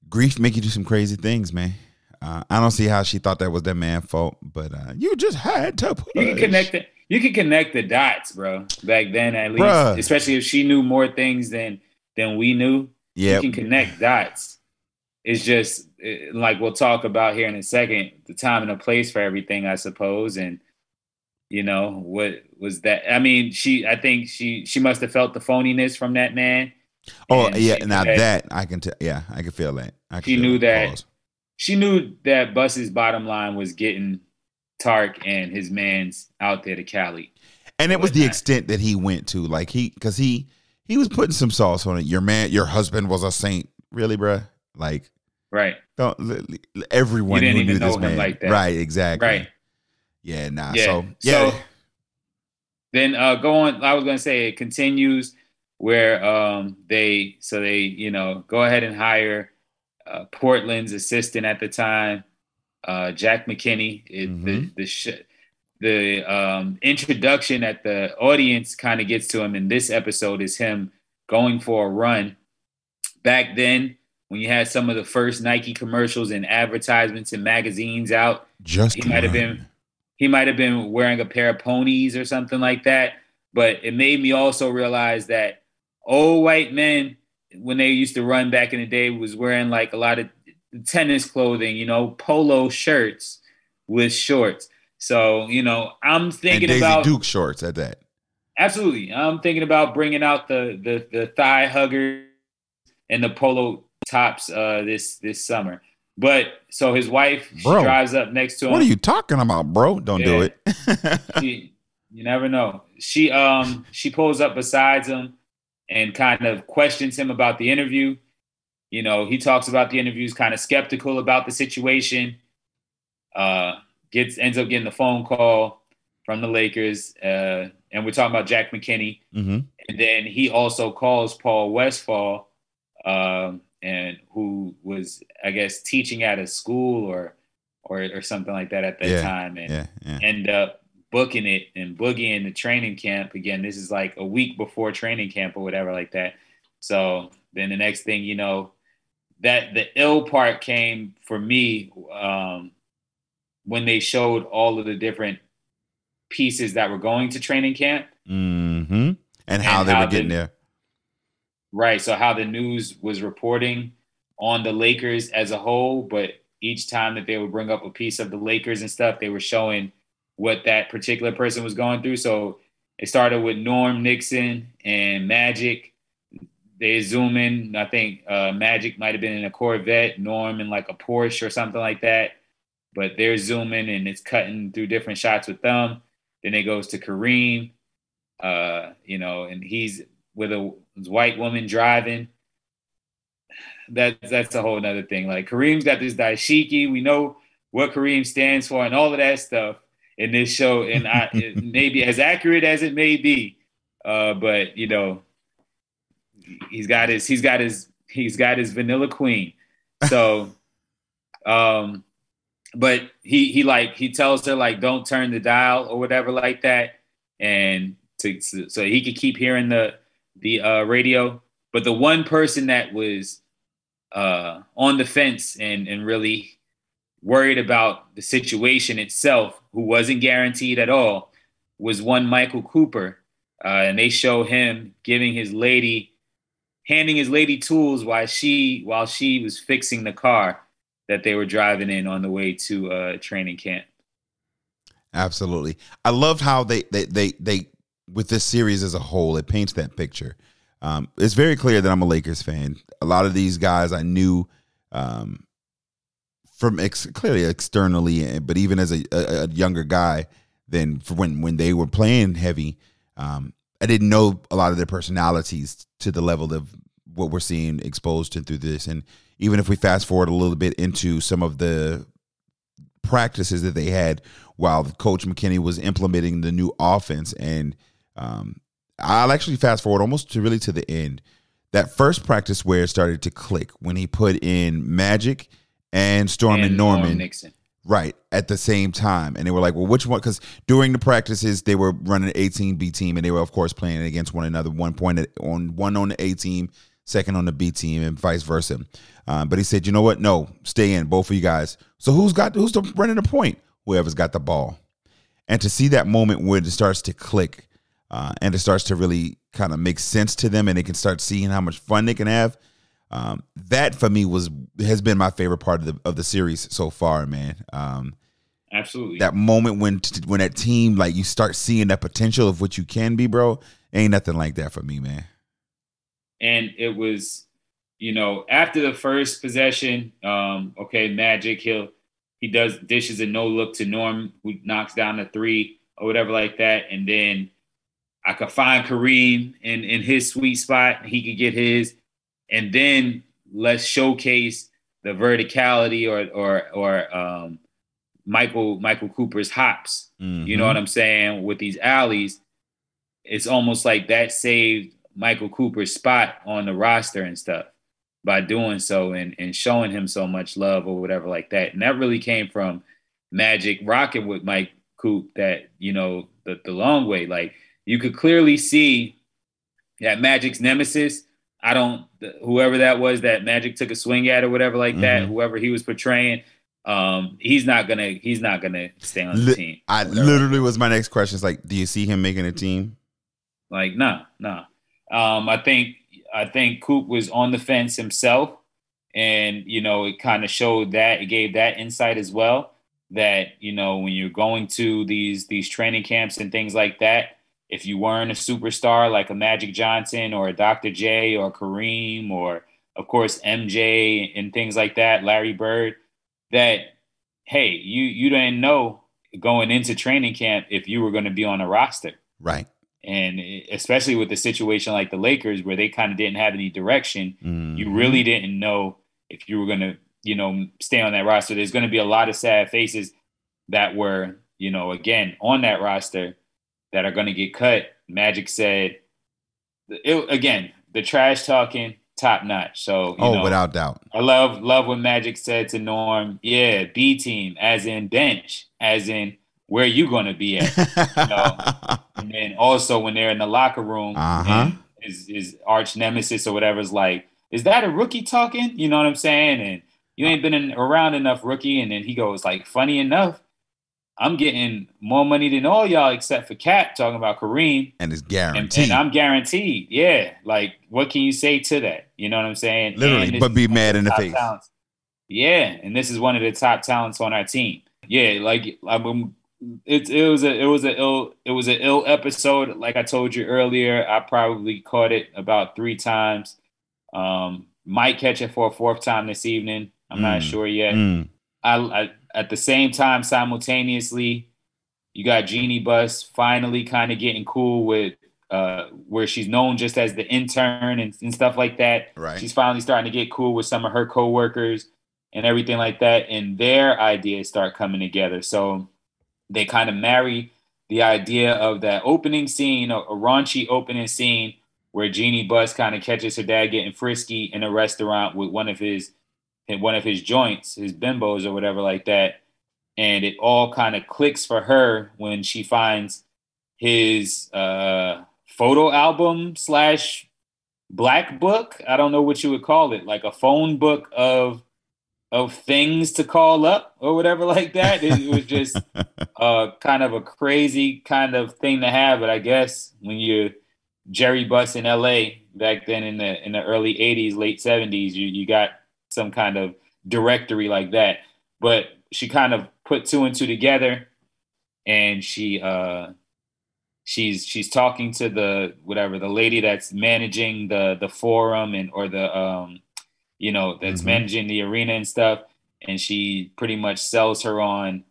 Grief make you do some crazy things, man. Uh, I don't see how she thought that was that man's fault, but uh, you just had to push. You can connect it. You can connect the dots, bro. Back then, at least, Bruh. especially if she knew more things than than we knew. Yeah, You can connect dots. It's just eh, like we'll talk about here in a second. The time and the place for everything, I suppose, and you know what was that? I mean, she. I think she she must have felt the phoniness from that man. Oh yeah, now knew that I can tell. Yeah, I can feel that. I can She knew that- she knew that Buss's bottom line was getting Tark and his man's out there to Cali. and it was the extent that he went to, like he, because he he was putting some sauce on it. Your man, your husband was a saint, really, bruh. Like, Right. don't everyone didn't who even knew this know him man, like that. right? Exactly. Right. Yeah. Nah. Yeah. So yeah. So then uh go on I was gonna say it continues where um they so they, you know, go ahead and hire uh Portland's assistant at the time, uh Jack McKinney. It, The Mhm. the sh- the um introduction that the audience kind of gets to him in this episode is him going for a run. Back then, when you had some of the first Nike commercials and advertisements and magazines out, just he might have been he might have been wearing a pair of ponies or something like that. But it made me also realize that old white men, when they used to run back in the day, was wearing like a lot of tennis clothing, you know, polo shirts with shorts. So, you know, I'm thinking about Duke shorts at that. absolutely. I'm thinking about bringing out the the the thigh huggers and the polo tops uh this this summer. But so his wife Bro, drives up next to him What are you talking about, bro? Don't do it. she, you never know. She um she pulls up beside him and kind of questions him about the interview. You know, he talks about the interviews, kind of skeptical about the situation. Uh, gets ends up getting the phone call from the Lakers, uh, and we're talking about Jack McKinney. hmm And then he also calls Paul Westfall, um, and who was, I guess, teaching at a school or or or something like that at that Yeah, time, and Yeah. Yeah. end up booking it and boogieing the training camp again. This is like a week before training camp or whatever like that. So then the next thing you know, that the ill part came for me um, when they showed all of the different pieces that were going to training camp. hmm And how And they how were getting the- there. Right. So how the news was reporting on the Lakers as a whole, but each time that they would bring up a piece of the Lakers and stuff, they were showing what that particular person was going through. So it started with Norm Nixon and Magic. They zoom in. I think uh, Magic might have been in a Corvette, Norm in like a Porsche or something like that. But they're zooming and it's cutting through different shots with them. Then it goes to Kareem, uh, you know, and he's with a white woman driving. That's that's a whole other thing. Like Kareem's got this dashiki. We know what Kareem stands for and all of that stuff in this show. And I it may be as accurate as it may be. Uh, but you know, he's got his he's got his he's got his vanilla queen. So um but he he like he tells her like don't turn the dial or whatever like that and to so he could keep hearing the the uh radio but the one person that was uh on the fence and and really worried about the situation itself who wasn't guaranteed at all was one Michael Cooper, uh, and they show him giving his lady, handing his lady tools while she while she was fixing the car that they were driving in on the way to uh, training camp. Absolutely. I loved how they they they they with this series as a whole, it paints that picture. Um, it's very clear that I'm a Lakers fan. A lot of these guys I knew um, from ex- clearly externally, but even as a, a, a younger guy, than when when they were playing heavy, um, I didn't know a lot of their personalities to the level of what we're seeing exposed to through this. And even if we fast forward a little bit into some of the practices that they had while Coach McKinney was implementing the new offense. And um, I'll actually fast forward almost to really to the end. That first practice where it started to click when he put in Magic and Storm and, Norman. Norm Nixon. Right at the same time, and they were like, "Well, which one?" Because during the practices, they were running an A team, B team, and they were, of course, playing against one another. One point on one on the A team, second on the B team, and vice versa. Um, but he said, "You know what? No, stay in, both of you guys. So who's got who's the, running the point? Whoever's got the ball." And to see that moment where it starts to click, uh, and it starts to really kind of make sense to them, and they can start seeing how much fun they can have um, that for me was has been my favorite part of the of the series so far, man. Um, Absolutely. That moment when when that team like you start seeing that potential of what you can be, bro. Ain't nothing like that for me, man. And it was, you know, after the first possession, um, okay, Magic, he'll he does dishes a no look to Norm, who knocks down the three or whatever like that, and then I could find Kareem in in his sweet spot. He could get his and then let's showcase the verticality or or or um, Michael Michael Cooper's hops. Mm-hmm. You know what I'm saying? With these alleys, it's almost like that saved Michael Cooper's spot on the roster and stuff by doing so and, and showing him so much love or whatever like that. And that really came from Magic rocking with Mike Coop that, you know, the, the long way. Like you could clearly see that Magic's nemesis I don't whoever that was that Magic took a swing at or whatever like mm-hmm. that, whoever he was portraying, um, he's not gonna he's not gonna stay on the team. I literally was my next question. It's like, do you see him making a team? Like, no, no. Um, I think I think Coop was on the fence himself, and you know, it kind of showed that it gave that insight as well. That you know, when you're going to these these training camps and things like that, if you weren't a superstar like a Magic Johnson or a Dr. J or Kareem or of course MJ and things like that, Larry Bird, that hey, you you didn't know going into training camp if you were going to be on a roster. Right. And especially with the situation like the Lakers where they kind of didn't have any direction, mm-hmm. you really didn't know if you were going to, you know, stay on that roster. There's going to be a lot of sad faces that were, you know, again, on that roster that are going to get cut. Magic said, it, again, the trash talking top notch. So oh, know, without doubt, I love love what Magic said to Norm. Yeah, B team, as in bench, as in where you going to be at. you know? and then also when they're in the locker room, uh-huh. his, his arch nemesis or whatever is like, is that a rookie talking? You know what I'm saying? And you ain't been in, around enough rookie. And then he goes like, funny enough, I'm getting more money than all y'all except for Cap talking about Kareem. And it's guaranteed. And, and, I'm guaranteed. Yeah. Like, what can you say to that? You know what I'm saying? Literally, but be mad in the face. Talents. Yeah. And this is one of the top talents on our team. Yeah. Like, I'm, it, it was a it was a ill it was an ill episode. Like I told you earlier, I probably caught it about three times. Um, might catch it for a fourth time this evening. I'm mm. not sure yet. Mm. I, I at the same time, simultaneously, you got Jeanie Buss finally kind of getting cool with uh, where she's known just as the intern and, and stuff like that. Right. She's finally starting to get cool with some of her coworkers and everything like that, and their ideas start coming together. So they kind of marry the idea of that opening scene, a, a raunchy opening scene where Jeanie Buss kind of catches her dad getting frisky in a restaurant with one of his one of his joints, his bimbos or whatever like that. And it all kind of clicks for her when she finds his uh, photo album slash black book. I don't know what you would call it, like a phone book of of things to call up or whatever like that. It, it was just uh, kind of a crazy kind of thing to have. But I guess when you're Jerry Buss in L.A. back then in the in the early '80s, late '70s, you you got some kind of directory like that. But she kind of put two and two together, and she uh, she's she's talking to the whatever the lady that's managing the the forum and or the um you know, that's mm-hmm. managing the arena and stuff. And she pretty much sells her on,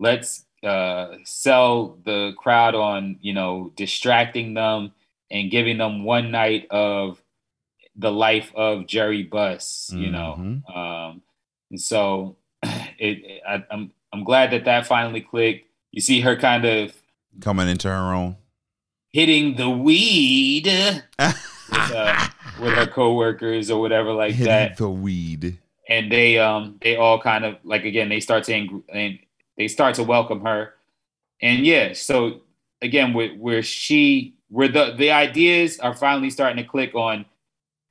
let's uh, sell the crowd on, you know, distracting them and giving them one night of the life of Jerry Buss, you mm-hmm. know. Um, and so it, I, I'm I'm glad that that finally clicked. You see her kind of coming into her own, hitting the weed. with, uh, with her coworkers or whatever like Hitting that. The weed. And they um they all kind of like again they start to and they start to welcome her, and yeah, so again where, where she where the the ideas are finally starting to click on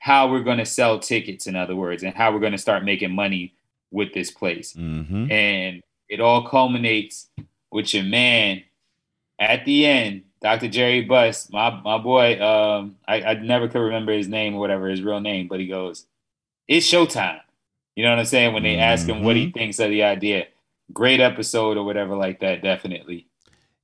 how we're going to sell tickets in other words and how we're going to start making money with this place mm-hmm. and it all culminates with your man at the end Dr. Jerry Buss, my my boy, um, I, I never could remember his name or whatever his real name, but he goes, "It's showtime." You know what I'm saying? When they ask him what he mm-hmm. thinks of the idea, great episode or whatever like that, definitely.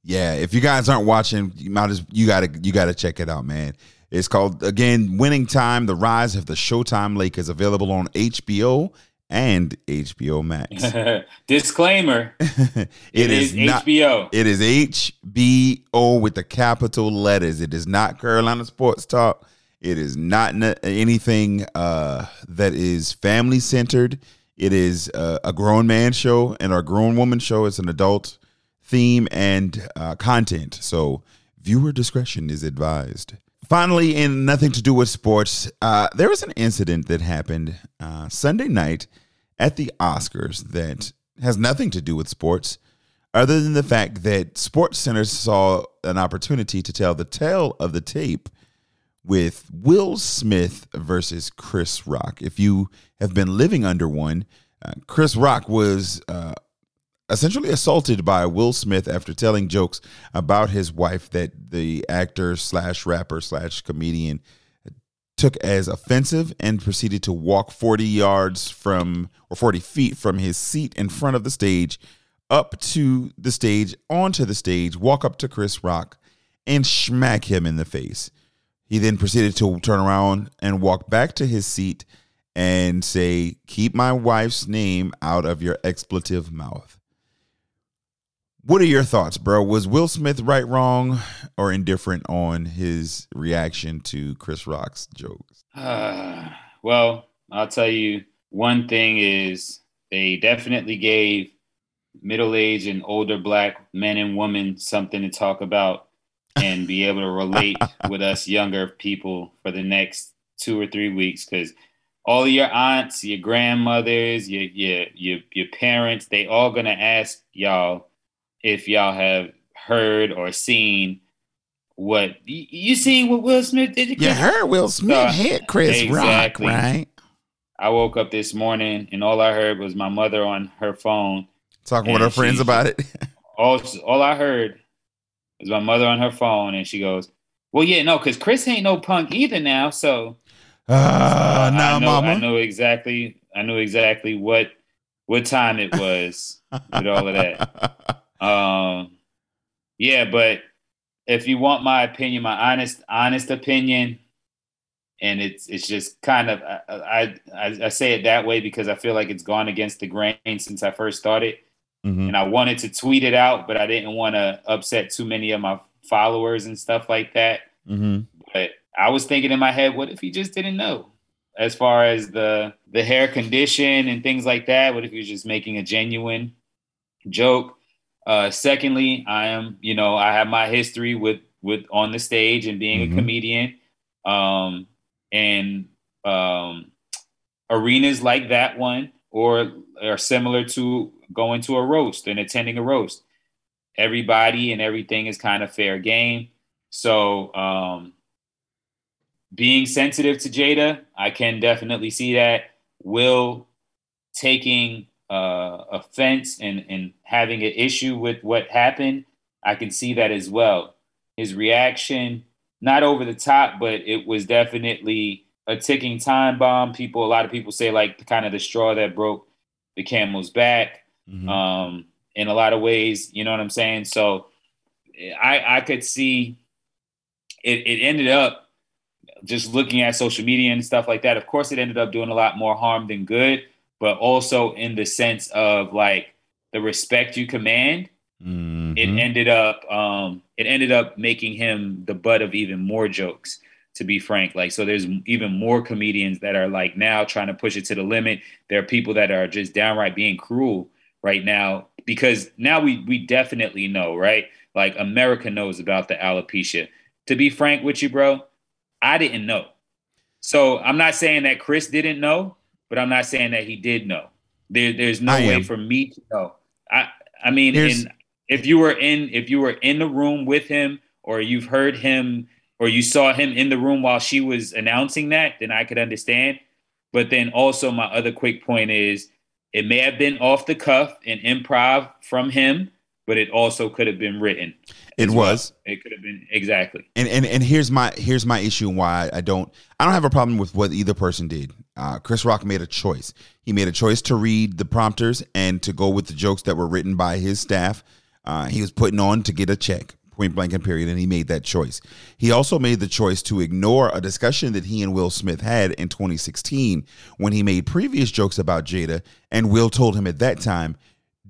Yeah, if you guys aren't watching, you might as you gotta you gotta check it out, man. It's called again Winning Time: The Rise of the Showtime Lakers, available on HBO and HBO Max. Disclaimer: it, it is, is not, HBO. It is HBO with the capital letters. It is not Carolina Sports Talk. It is not anything uh, that is family centered. It is uh, a grown man show and a grown woman show. It's an adult theme and uh, content. So viewer discretion is advised. Finally, in nothing to do with sports, uh, there was an incident that happened uh, Sunday night at the Oscars that has nothing to do with sports, other than the fact that Sports Center saw an opportunity to tell the tale of the tape with Will Smith versus Chris Rock. If you have been living under one, uh, Chris Rock was uh, essentially assaulted by Will Smith after telling jokes about his wife that the actor slash rapper slash comedian took as offensive and proceeded to walk 40 yards from or 40 feet from his seat in front of the stage up to the stage onto the stage walk up to Chris Rock and smack him in the face. He then proceeded to turn around and walk back to his seat and say keep my wife's name out of your expletive mouth what are your thoughts, bro? Was Will Smith right, wrong, or indifferent on his reaction to Chris Rock's jokes? Uh, well, I'll tell you one thing is they definitely gave middle-aged and older black men and women something to talk about and be able to relate with us younger people for the next two or three weeks because all your aunts, your grandmothers, your your your, your parents, they all gonna ask y'all if y'all have heard or seen what you, you seen what Will Smith did. You heard Will Smith hit Chris exactly. Rock, right? I woke up this morning and all I heard was my mother on her phone talking with her she, friends about it. all all I heard was my mother on her phone, and she goes, "Well, yeah, no, because Chris ain't no punk either now." So, uh, so nah, I know, mama. I know exactly. I knew exactly what what time it was with all of that. Um, yeah, but if you want my opinion, my honest honest opinion, and it's it's just kind of I, I I say it that way because I feel like it's gone against the grain since I first started, mm-hmm. and I wanted to tweet it out, but I didn't want to upset too many of my followers and stuff like that. Mm-hmm. But I was thinking in my head, what if he just didn't know? As far as the the hair condition and things like that, what if he was just making a genuine joke? Uh, secondly, I am, you know, I have my history with with on the stage and being mm-hmm. a comedian, um, and um, arenas like that one or are similar to going to a roast and attending a roast. Everybody and everything is kind of fair game. So, um, being sensitive to Jada, I can definitely see that. Will taking uh, offense and and having an issue with what happened, I can see that as well. His reaction, not over the top, but it was definitely a ticking time bomb. People, a lot of people say like kind of the straw that broke the camel's back. Mm-hmm. Um, in a lot of ways, you know what I'm saying. So I I could see it. It ended up just looking at social media and stuff like that. Of course, it ended up doing a lot more harm than good but also in the sense of like the respect you command. Mm-hmm. It ended up um, it ended up making him the butt of even more jokes. To be frank, like so, there's even more comedians that are like now trying to push it to the limit. There are people that are just downright being cruel right now because now we we definitely know, right? Like America knows about the alopecia. To be frank with you, bro, I didn't know. So I'm not saying that Chris didn't know, but I'm not saying that he did know. There, there's no I way am. for me to know. I, I mean, in, if you were in, if you were in the room with him, or you've heard him, or you saw him in the room while she was announcing that, then I could understand. But then also, my other quick point is, it may have been off the cuff and improv from him, but it also could have been written. It was. Well. It could have been exactly. And and and here's my here's my issue and why I don't I don't have a problem with what either person did. Uh, Chris Rock made a choice. He made a choice to read the prompters and to go with the jokes that were written by his staff. Uh, he was putting on to get a check, point blank and period, and he made that choice. He also made the choice to ignore a discussion that he and Will Smith had in 2016 when he made previous jokes about Jada, and Will told him at that time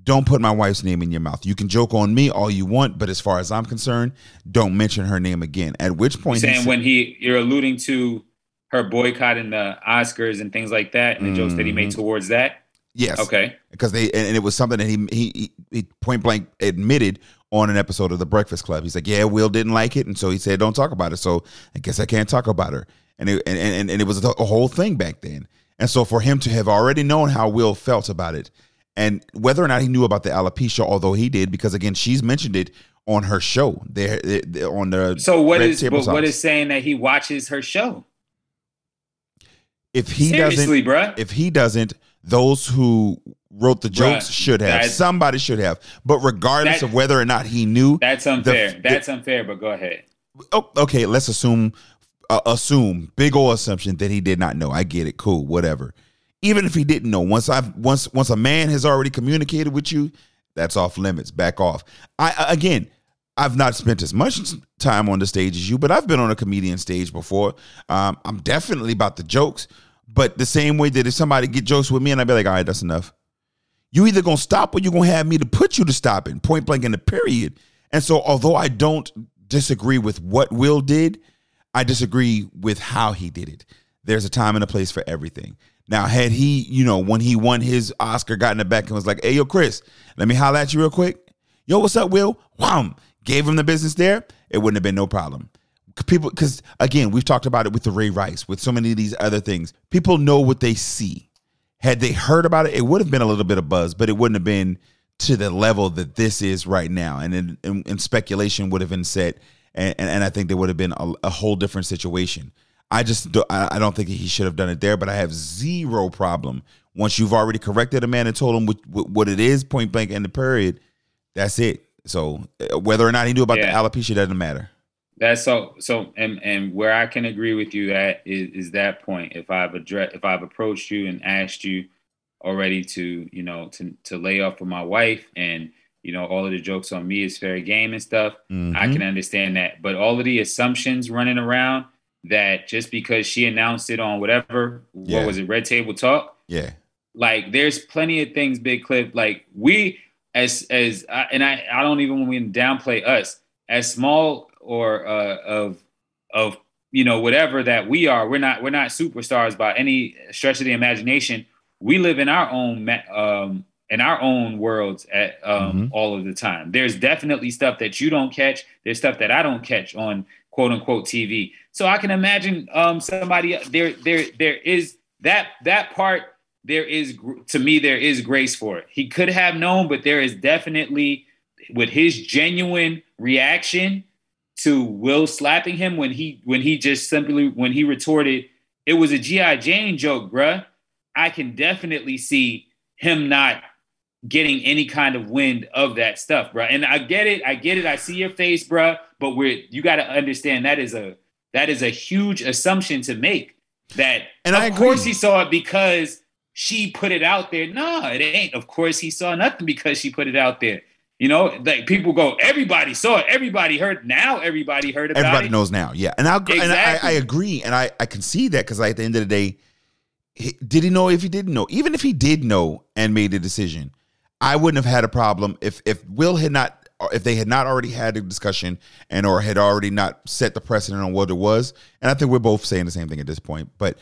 don't put my wife's name in your mouth. You can joke on me all you want, but as far as I'm concerned, don't mention her name again. At which point, you're saying he said, when he you're alluding to her boycotting the Oscars and things like that, and the mm-hmm. jokes that he made mm-hmm. towards that. Yes. Okay. Because they and it was something that he, he he point blank admitted on an episode of The Breakfast Club. He's like, "Yeah, Will didn't like it, and so he said, don't talk about it." So I guess I can't talk about her. And it, and, and and it was a whole thing back then. And so for him to have already known how Will felt about it and whether or not he knew about the alopecia, although he did, because again, she's mentioned it on her show there on the. So what is but what is saying that he watches her show? If he Seriously, doesn't, bruh. if he doesn't, those who wrote the jokes bruh, should have. Somebody should have. But regardless that, of whether or not he knew, that's unfair. The, that's unfair. But go ahead. Oh, okay. Let's assume, uh, assume big old assumption that he did not know. I get it. Cool. Whatever even if he didn't know once i've once once a man has already communicated with you that's off limits back off i again i've not spent as much time on the stage as you but i've been on a comedian stage before um, i'm definitely about the jokes but the same way that if somebody get jokes with me and i'd be like all right that's enough you either gonna stop or you're gonna have me to put you to stop it point blank in the period and so although i don't disagree with what will did i disagree with how he did it there's a time and a place for everything now, had he, you know, when he won his Oscar, got in the back and was like, hey, yo, Chris, let me holler at you real quick. Yo, what's up, Will? Wham! Gave him the business there, it wouldn't have been no problem. People, because again, we've talked about it with the Ray Rice, with so many of these other things. People know what they see. Had they heard about it, it would have been a little bit of buzz, but it wouldn't have been to the level that this is right now. And, and speculation would have been set. And, and, and I think there would have been a, a whole different situation. I just do, I don't think he should have done it there, but I have zero problem once you've already corrected a man and told him what, what it is, point blank, in the period. That's it. So uh, whether or not he knew about yeah. the alopecia doesn't matter. That's so so and and where I can agree with you at is is that point. If I've addressed if I've approached you and asked you already to you know to to lay off for my wife and you know all of the jokes on me is fair game and stuff, mm-hmm. I can understand that. But all of the assumptions running around that just because she announced it on whatever, yeah. what was it, Red Table Talk? Yeah. Like there's plenty of things, Big Cliff. Like we as as I, and I I don't even want to downplay us as small or uh, of of you know whatever that we are. We're not we're not superstars by any stretch of the imagination. We live in our own um, in our own worlds at um, mm-hmm. all of the time. There's definitely stuff that you don't catch. There's stuff that I don't catch on quote unquote TV. So I can imagine um, somebody there. There, there is that that part. There is to me there is grace for it. He could have known, but there is definitely with his genuine reaction to Will slapping him when he when he just simply when he retorted, it was a GI Jane joke, bruh. I can definitely see him not getting any kind of wind of that stuff, bruh. And I get it, I get it. I see your face, bruh. But we're you got to understand that is a that is a huge assumption to make. That And of course he saw it because she put it out there. No, it ain't. Of course he saw nothing because she put it out there. You know, like people go, everybody saw it, everybody heard. Now everybody heard about Everybody it. knows now. Yeah. And, I'll, and I, I agree. And I, I can see that because at the end of the day, he, did he know if he didn't know? Even if he did know and made a decision, I wouldn't have had a problem if if Will had not if they had not already had a discussion and or had already not set the precedent on what it was. And I think we're both saying the same thing at this point. But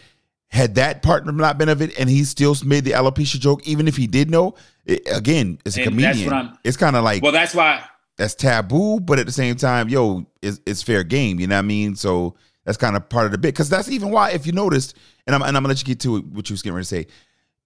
had that partner not been of it and he still made the alopecia joke, even if he did know, it, again, it's a And comedian, what I'm- it's kind of like Well, that's why that's taboo, but at the same time, yo, it's, it's fair game. You know what I mean? So that's kind of part of the bit. Because that's even why, if you noticed, and I'm, and I'm gonna let you get to it, what you was getting ready to say.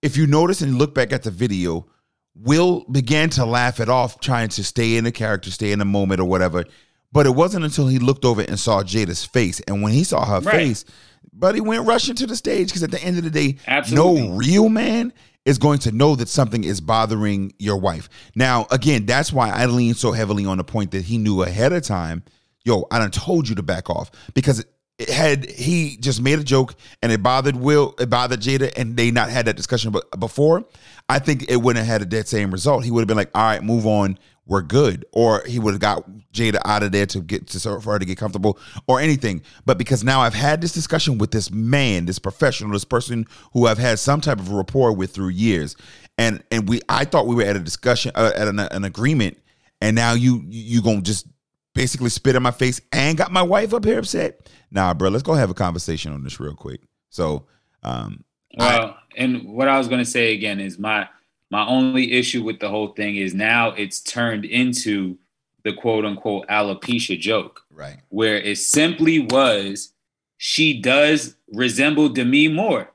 If you notice and look back at the video, Will began to laugh it off, trying to stay in the character, stay in the moment or whatever. But it wasn't until he looked over and saw Jada's face, and when he saw her Right. face, but he went rushing to the stage because at the end of the day, Absolutely. no real man is going to know that something is bothering your wife. Now, again, that's why I lean so heavily on the point that he knew ahead of time, yo, I done told you to back off. Because it had he just made a joke and it bothered Will, it bothered Jada, and they not had that discussion but before, I think it wouldn't have had that same result. He would have been like, all right, move on. We're good, or he would have got Jada out of there to get to for her to get comfortable, or anything. But because now I've had this discussion with this man, this professional, this person who I've had some type of rapport with through years, and and we, I thought we were at a discussion, uh, at an, an agreement, and now you you gonna just basically spit in my face and got my wife up here upset. Nah, bro, let's go have a conversation on this real quick. So, um, Well, and what I was to say again is my my only issue with the whole thing is now it's turned into the quote unquote alopecia joke, right, where it simply was she does resemble Demi Moore.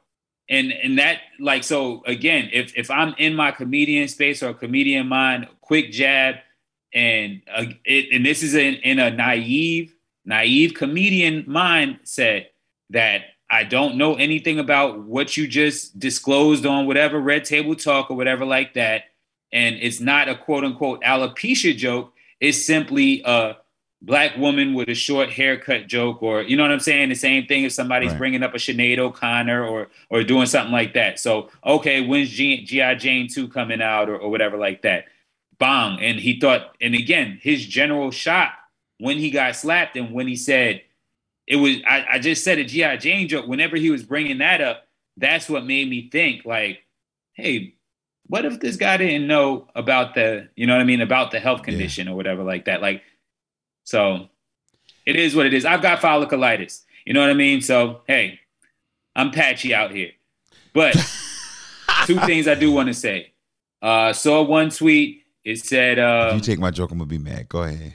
And and that like so again, if if I'm in my comedian space or comedian mind, quick jab, and uh, it, and this is in, in a naive naive comedian mindset that I don't know anything about what you just disclosed on whatever red table talk or whatever like that. And it's not a quote unquote alopecia joke. It's simply a black woman with a short haircut joke, or you know what I'm saying? The same thing if somebody's Right. bringing up a Sinead O'Connor or or doing something like that. So okay, when's G- GI Jane two coming out or, or whatever like that? Bang! And he thought, and again, his general shot when he got slapped and when he said it was I, I just said a GI Jane joke. Whenever he was bringing that up, that's what made me think like, hey, what if this guy didn't know about the, you know what I mean, about the health condition or whatever like that? Like, so it is what it is. I've got folliculitis. You know what I mean? So hey, I'm patchy out here. But two things I do want to say. Uh, saw one tweet. It said, if uh, you take my joke, I'm gonna be mad. Go ahead.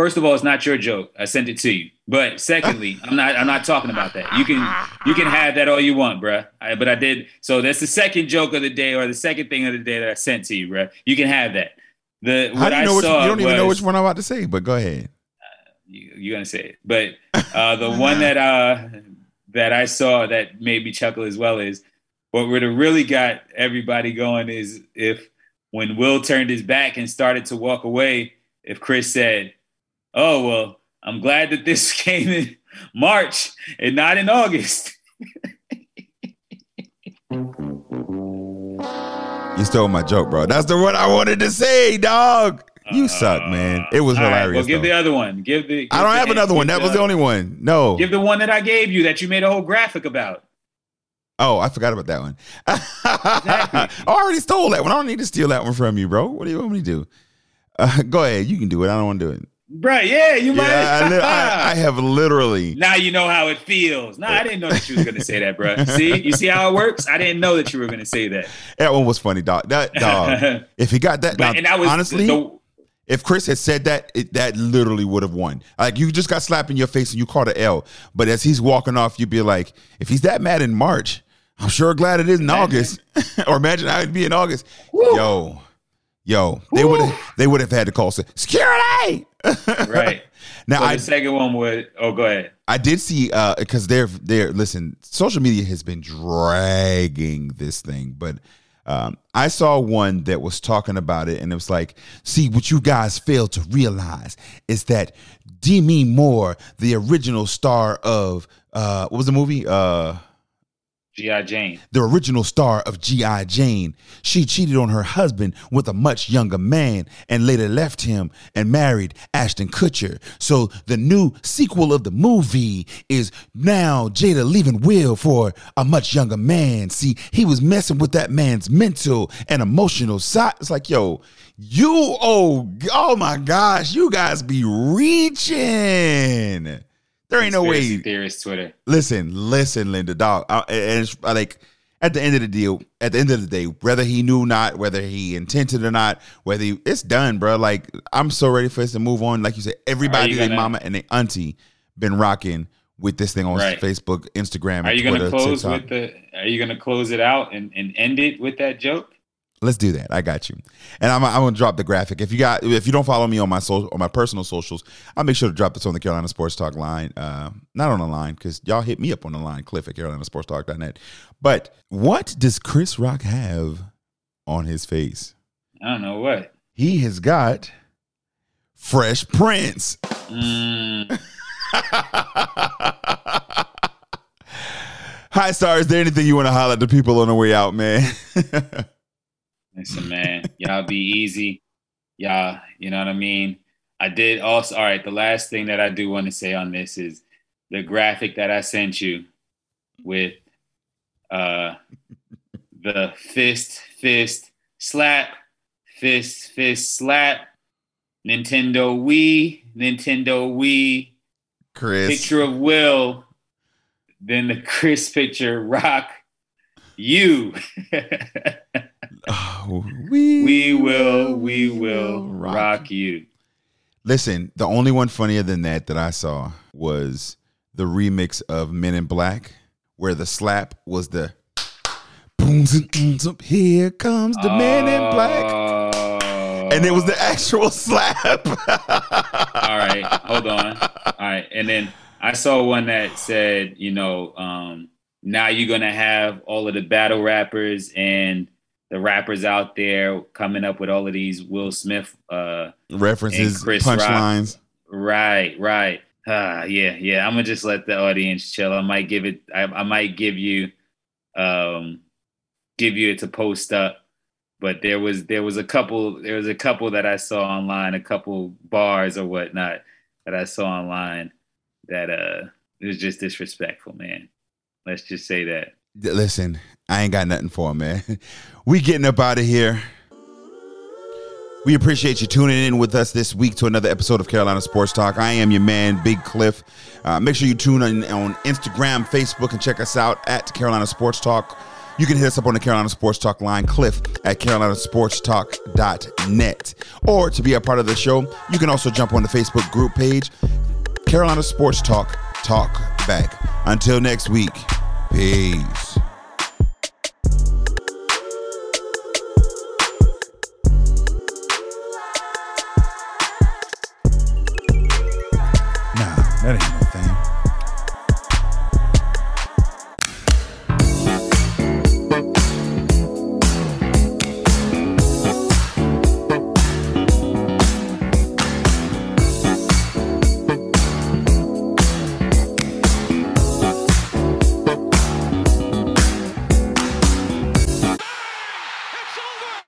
First of all, it's not your joke. I sent it to you. But secondly, I'm not. I'm not talking about that. You can you can have that all you want, bruh. I, but I did. So that's the second joke of the day, or the second thing of the day that I sent to you, bruh. You can have that. The How do you I know which? You don't even know which one I'm about to say, but go ahead. you, you're gonna say it. But uh, the one that uh, that I saw that made me chuckle as well is what would have really got everybody going is if when Will turned his back and started to walk away, if Chris said, "Oh well, I'm glad that this came in March and not in August." You stole my joke, bro. That's the one I wanted to say, dog. You suck, man. It was All right, hilarious. well, give though. the other one. Give the. I don't the- have another one. give That was the only one. No. Give the one that I gave you that you made a whole graphic about. Oh, I forgot about that one. I already stole that one. I don't need to steal that one from you, bro. What do you want me to do? Uh, go ahead. You can do it. I don't want to do it. Right? Yeah, you might. Yeah, I, li- I, I have literally. Now you know how it feels. Nah, I didn't know that you was gonna say that, bro. See, you see how it works. I didn't know that you were gonna say that. That one was funny, dog. That dog. if he got that, But now, and that was honestly, the, if Chris had said that, it, that literally would have won. Like you just got slapped in your face and you caught an L. But as he's walking off, you'd be like, if he's that mad in March, I'm sure glad it is in August. or imagine it'd be in August. Yo, yo, they would have they would have had to call security. right. Now So I the second one would Oh, go ahead. I did see uh because they're they're listen, social media has been dragging this thing, but Um, I saw one that was talking about it, and it was like, see, what you guys fail to realize is that Demi Moore, the original star of uh, what was the movie? Uh, G.I. Jane. the original star of G.I. Jane. She cheated on her husband with a much younger man and later left him and married Ashton Kutcher. So the new sequel of the movie is now Jada leaving Will for a much younger man. See, he was messing with that man's mental and emotional side. It's like, yo, you, oh, oh my gosh, you guys be reaching. There ain't no way. Theorist Twitter. Listen, listen, Linda, dog. I, and it's uh, like at the end of the deal, at the end of the day, whether he knew not, whether he intended or not, whether he, it's done, bro. Like I'm so ready for us to move on. Like you said, everybody, you their gonna- mama and their auntie, been rocking with this thing on Right. Facebook, Instagram, Are you gonna close TikTok. with the? Are you gonna close it out and, and end it with that joke? Let's do that. I got you. And I'm, I'm gonna drop the graphic. If you got, if you don't follow me on my social, on my personal socials, I'll make sure to drop this on the Carolina Sports Talk line. Uh, not on the line because y'all hit me up on the line, Cliff at CarolinaSportsTalk.net. But what does Chris Rock have on his face? I don't know what. He has got Fresh Prince. Mm, Hi, Star. Is there anything you want to highlight at the people on the way out, man? listen, man, y'all be easy. Y'all, you know what I mean. I did also. All right, the last thing that I do want to say on this is the graphic that I sent you with uh the fist, fist, slap, fist, fist, slap, Nintendo Wii, Nintendo Wii, Chris. picture of Will, then the Chris picture, Rock, you. Oh, we, we will, we will rock you. Listen, the only one funnier than that that I saw was the remix of Men in Black, where the slap was the boom, zoom, boom, zoom, here comes the Men in Black. And it was the actual slap. All right, hold on. All right, and then I saw one that said, you know, um, now you're gonna have all of the battle rappers and the rappers out there coming up with all of these Will Smith uh, References, And Chris Rock. punchlines. Right, right. Ah, yeah, yeah. I'm gonna just let the audience chill. I might give it. I, I might give you, um, give you it to post up. But there was there was a couple there was a couple that I saw online, a couple bars or whatnot that I saw online that uh it was just disrespectful, man. Let's just say that. Listen, I ain't got nothing for him, man. We getting up out of here. We appreciate you tuning in with us this week to another episode of Carolina Sports Talk. I am your man, Big Cliff. Uh, make sure you tune in on Instagram, Facebook, and check us out at Carolina Sports Talk. You can hit us up on the Carolina Sports Talk line, Cliff at carolinasportstalk.net. Or to be a part of the show, you can also jump on the Facebook group page, Carolina Sports Talk, Talk Back. Until next week, peace. Nereye?